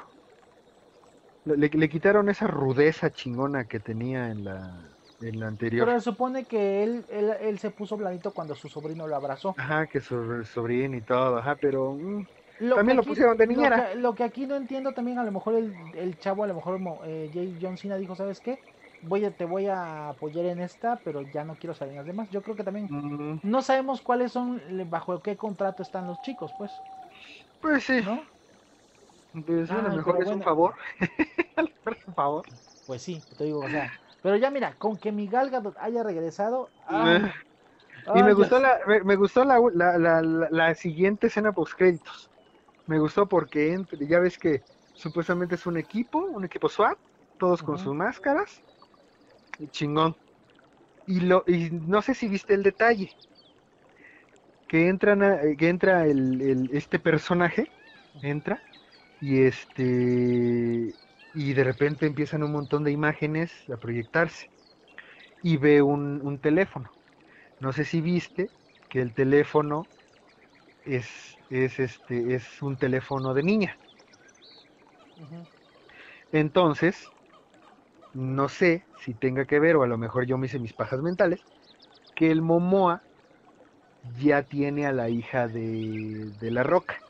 Le- le quitaron esa rudeza chingona que tenía en la, en la anterior. Pero se supone que él, él, él se puso blandito cuando su sobrino lo abrazó. Ajá, que su sobrino y todo, ajá, pero mm, Lo También lo pusieron de lo niñera. que- Lo que, aquí no entiendo también, a lo mejor el, el chavo, a lo mejor eh, Jay John Cena dijo, ¿sabes qué? Voy a, te voy a apoyar en esta, pero ya no quiero salir en las demás. Yo creo que también mm, no sabemos cuáles son, bajo qué contrato están los chicos, pues, pues sí, ¿no? pues a lo Ay, mejor es un favor. A [LAUGHS] lo mejor es un favor. Pues sí, te digo, o sea. Pero ya mira, con que mi Gal Gadot haya regresado. ay, Eh, Y ay, me gustó la, me, me gustó la, la, la, la- siguiente escena post créditos. Me gustó porque entre- ya ves que supuestamente es un equipo, un equipo SWAT, todos con sus máscaras. y Chingón. Y lo, y no sé si viste el detalle. Que entran a- eh, que entra el, el- este personaje, entra, y este y de repente empiezan un montón de imágenes a proyectarse. Y ve un, un teléfono. No sé si viste que el teléfono es, es, este, es un teléfono de niña. Entonces, no sé si tenga que ver, o a lo mejor yo me hice mis pajas mentales, que el Momoa ya tiene a la hija de, de la Roca.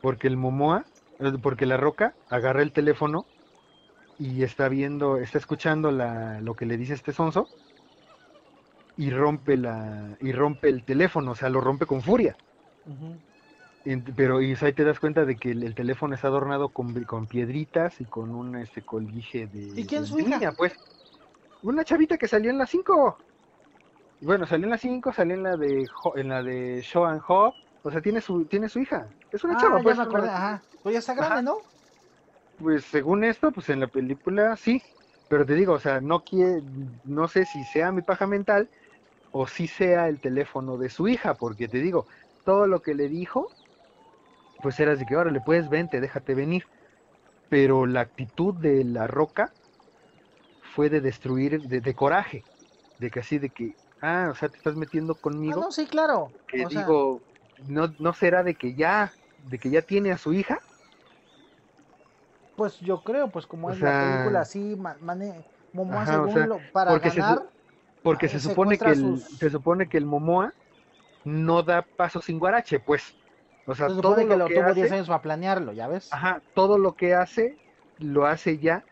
Porque el Momoa, eh, porque la Roca agarra el teléfono y está viendo, está escuchando la, lo que le dice este sonso y rompe la y rompe el teléfono, o sea, lo rompe con furia. Pero y ahí te das cuenta de que el, el teléfono está adornado con, con piedritas y con un este colguije de, ¿Y quién es su hija? niña, pues. Una chavita que salió en la 5. Bueno, salió en la 5, salió en la de en la de Show and Hop. O sea, tiene su tiene su hija. Es una Ah, chava, pues. me acordé, una- ajá. Pues ya está grande, Ajá. ¿no? Pues según esto, pues en la película sí. Pero te digo, o sea, no quiere, no sé si sea mi paja mental o si sea el teléfono de su hija, porque te digo, todo lo que le dijo, pues era de que ahora le puedes vente, déjate venir. Pero la actitud de la roca fue de destruir, de, de coraje, de que así de que, ah, o sea, te estás metiendo Ah, conmigo, no, sí, claro. que O sea, digo, no, no será de que ya, de que ya tiene a su hija. pues yo creo, pues como O es la sea, película así, ma- mane, Momoa Ajá, o según sea, lo, para porque se su- ganar, Porque Ah, se supone que el, sus- se supone que el Momoa no da paso sin guarache, pues. O sea, se todo que lo lo que tuvo hace, 10 años para planearlo, ¿ya ves? ajá, todo lo que hace, lo hace ya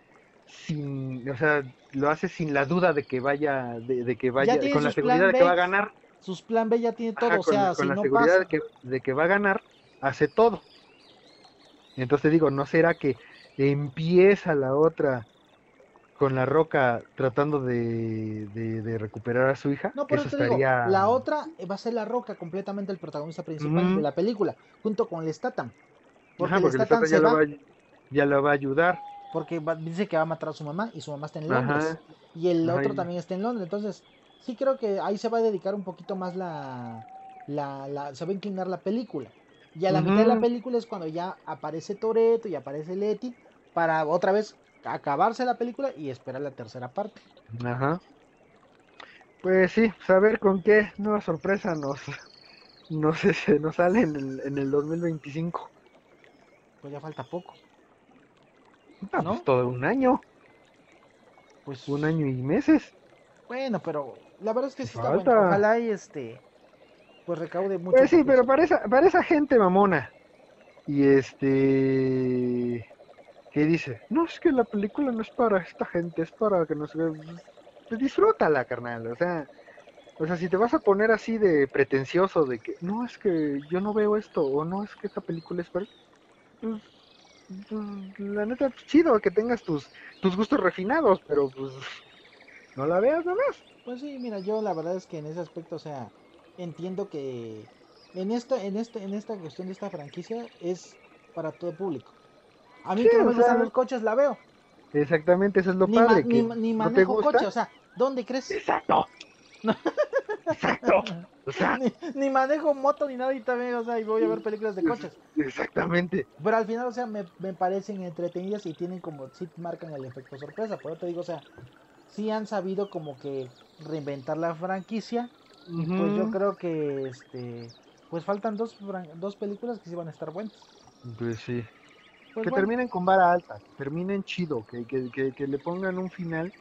sin, o sea, lo hace sin la duda de que vaya, de, de que vaya, con la seguridad plan de que va a ganar, Sus plan B ya tiene todo, Ajá, o sea, con, con si la no seguridad pasa. de que, de que va a ganar, hace todo. Entonces digo, ¿no será que empieza la otra con la roca tratando de, de- de recuperar a su hija? No, por eso te digo, la otra va a ser La Roca, completamente el protagonista principal de la película, junto con el Statham. Porque Ajá, el porque el Statham ya, lo va, va, a- ya lo va a ayudar. porque va- dice que va a matar a su mamá y su mamá está en Londres. Ajá. Y el Ajá, otro también está en Londres. Entonces, sí creo que ahí se va a dedicar un poquito más la. la, la se va a inclinar la película. Y a la mitad de la película es cuando ya aparece Toreto y aparece Leti para otra vez acabarse la película y esperar la tercera parte. Ajá. Pues sí, saber con qué nueva sorpresa nos, nos, este, nos sale en el, en el 2025. Pues ya falta poco. Ah, ¿No? pues todo un año, Pues un año y meses. Bueno, pero la verdad es que sí está Falta. bueno. Ojalá y este pues recaude mucho. Pues sí, pero para esa, para esa gente mamona. Y este... ¿Qué dice? No, es que la película no es para esta gente, es para que nos... Pues disfrútala, carnal. O sea, o sea, si te vas a poner así de pretencioso de que no, es que yo no veo esto, o no, es que esta película es para... Pues, pues, la neta, pues, chido que tengas tus, tus gustos refinados, pero pues no la veas nomás. Pues sí, mira, yo la verdad es que en ese aspecto, o sea, entiendo que en esta, en este, en esta cuestión de esta franquicia es para todo público. A mí Sí, que no me gustan sea, los coches, la veo. Exactamente, eso es lo Ni, ma- padre. ni, que ma- ni no te manejo gusta. coche, o sea, ¿dónde crees? Exacto. Exacto. [LAUGHS] O sea, ni, ni manejo moto ni nada y también, o sea, y voy a ver películas de coches. exactamente. Pero al final, o sea, me, me parecen entretenidas y tienen como, sí marcan el efecto sorpresa. Por eso te digo, o sea, sí han sabido como que reinventar la franquicia. Pues yo creo que, este, pues faltan dos, dos películas que sí van a estar buenas. Pues sí. Pues que bueno, terminen con vara alta, que terminen chido, que, que, que, que le pongan un final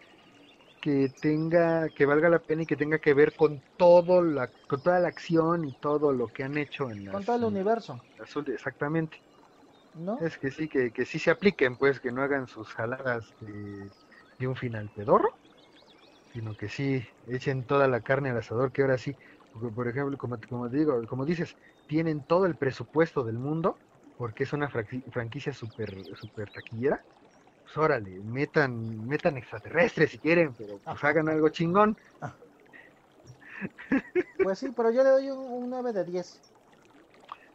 que tenga, que valga la pena y que tenga que ver con todo la, con toda la acción y todo lo que han hecho en las, con todo el universo, las exactamente. ¿no? Es que sí, que, que sí se apliquen, pues, que no hagan sus jaladas de, de un final pedorro, sino que sí echen toda la carne al asador, que ahora sí, porque, por ejemplo, como, como digo, como dices, tienen todo el presupuesto del mundo, porque es una franqui- franquicia súper super taquillera. Pues órale, metan, metan extraterrestres si quieren, pero pues Ajá. hagan algo chingón. Pues sí, pero yo le doy un, un 9 de 10.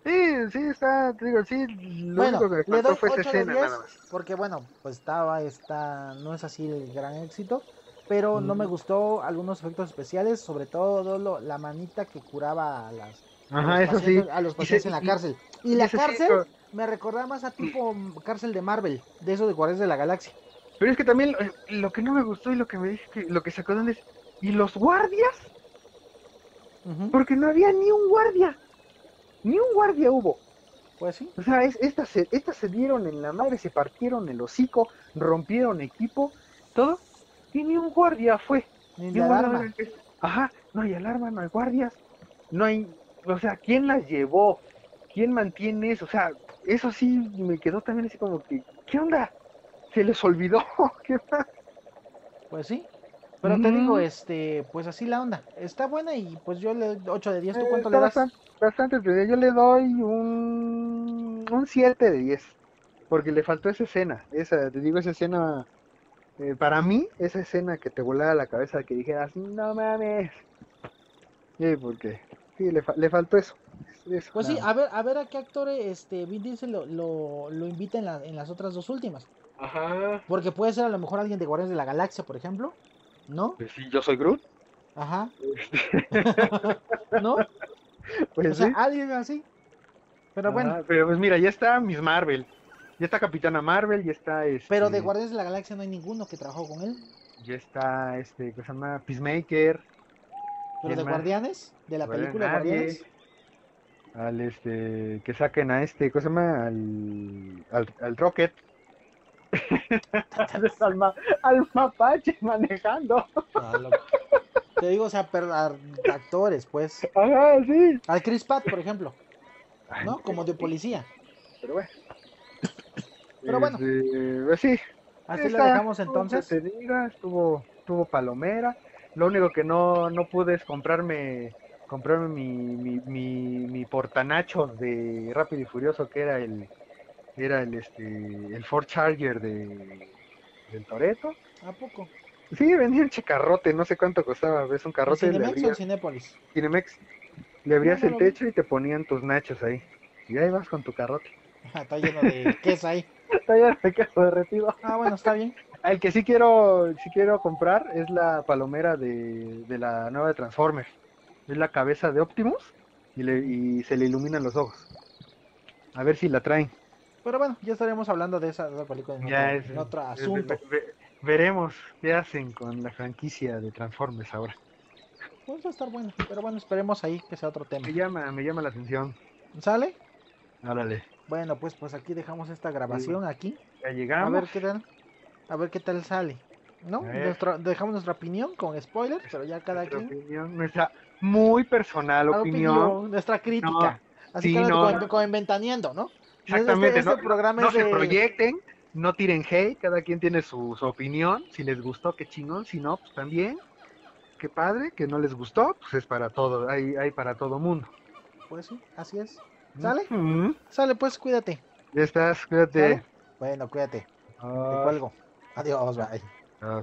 Sí, sí, está, te digo, sí, lo Bueno, único que me le doy fue esa 8 de escena 10 nada más. porque bueno, pues estaba, está, no es así el gran éxito, pero no me gustó algunos efectos especiales, sobre todo lo- la manita que curaba a las a los eso sí. pacientes, a los pacientes en la cárcel. Y y la sí, cárcel me recordaba más a tipo cárcel de Marvel, de eso de Guardianes de la Galaxia. Pero es que también eh, lo que no me gustó y lo que me dije, que- lo que sacó es, ¿y los guardias? Porque no había ni un guardia. Ni un guardia hubo. Pues sí. O sea, es, estas, se, estas se dieron en la madre, se partieron el hocico, rompieron equipo, todo. Y ni un guardia fue. Ni Ni alarma. ¿qué? Ajá, no hay alarma, no hay guardias. No hay, o sea, ¿quién las llevó? ¿Quién mantiene eso? O sea, eso sí me quedó también así como que, ¿qué onda? Se les olvidó. [LAUGHS] ¿Qué más? Pues sí. Pero te digo, este, pues así la onda. Está buena y pues yo le 8 de 10. ¿Tú Eh, cuánto le das? Bastante, bastante. Yo le doy un, un 7 de 10. Porque le faltó esa escena. Esa, te digo, esa escena. Eh, para mí, esa escena que te volara la cabeza, que dijeras, no mames. Sí, porque. Sí, le, fa- le faltó eso. Eso, Pues sí, a ver, a ver a qué actor este Vin Diesel lo, lo, lo invita en, la- en las otras dos últimas. Ajá. Porque puede ser a lo mejor alguien de Guardianes de la Galaxia, por ejemplo. ¿No? Pues sí, yo soy Groot. Ajá. [LAUGHS] ¿No? Pues O sea, sí. alguien así. Pero bueno, Ajá, pero pues mira, ya está Miss Marvel. Ya está Capitana Marvel, ya está este. pero de Guardianes de la Galaxia no hay ninguno que trabajó con él. Ya está este, ¿qué se llama? Peacemaker. Pero ¿Quién de más? Guardianes, de la película nadie. Guardianes. Al este, que saquen a este, ¿cómo se llama? Al, al, al Rocket. [LAUGHS] al, ma- al mapache manejando. Ah. Te digo, o sea, per- a- actores, pues. Ajá, sí. Al Chris Pratt, por ejemplo, Ay, ¿no? Como de policía. Pero bueno. Pero bueno. Este, pues sí. Así la Esta, dejamos entonces. Te diga, estuvo, estuvo palomera. Lo único que no, no pude es comprarme, comprarme mi, mi, mi, mi portanachos de Rápido y Furioso, que era el, era el, este, el Ford Charger de, del Toreto. ¿A poco? Sí, vendía un checarrote, no sé cuánto costaba. Ves un ¿En carrote, le Cinemex o en abrías, Cinépolis? Cinemex, le abrías no el techo y te ponían tus nachos ahí. Y ahí vas con tu carrote. [LAUGHS] Está lleno de queso ahí. Está lleno de queso derretido. Ah, bueno, está bien. El que sí quiero, sí quiero comprar es la palomera de, de la nueva de Transformers. Es la cabeza de Optimus y, le, y se le iluminan los ojos. A ver si la traen. Pero bueno, ya estaremos hablando de esa, de esa película en, Ya otro, es, en otro asunto. ve- ve- veremos qué hacen con la franquicia de Transformers ahora. Pues va a estar bueno. Pero bueno, esperemos ahí que sea otro tema. Me llama, me llama la atención. ¿Sale? Órale, Bueno, pues pues aquí dejamos esta grabación aquí. ya A llegamos. ver qué tal. A ver qué tal sale. ¿No? A. Nuestra- dejamos nuestra opinión con spoilers, pero ya cada nuestra quien. opinión, nuestra muy personal opinión. nuestra crítica. Así sí, que no. con, con Inventaneando, ¿no? Exactamente, Este, este no, programa no es se de- proyecten, no tiren hate, cada quien tiene su, su opinión, si les gustó, qué chingón, si no, pues también, qué padre, que no les gustó, pues es para todo, hay, hay para todo mundo. Pues sí, así es. ¿Sale? Ujú. Sale, pues cuídate. Ya estás, cuídate. ¿Sale? Bueno, cuídate. Te Ah, cuelgo. Adiós, bye. ah.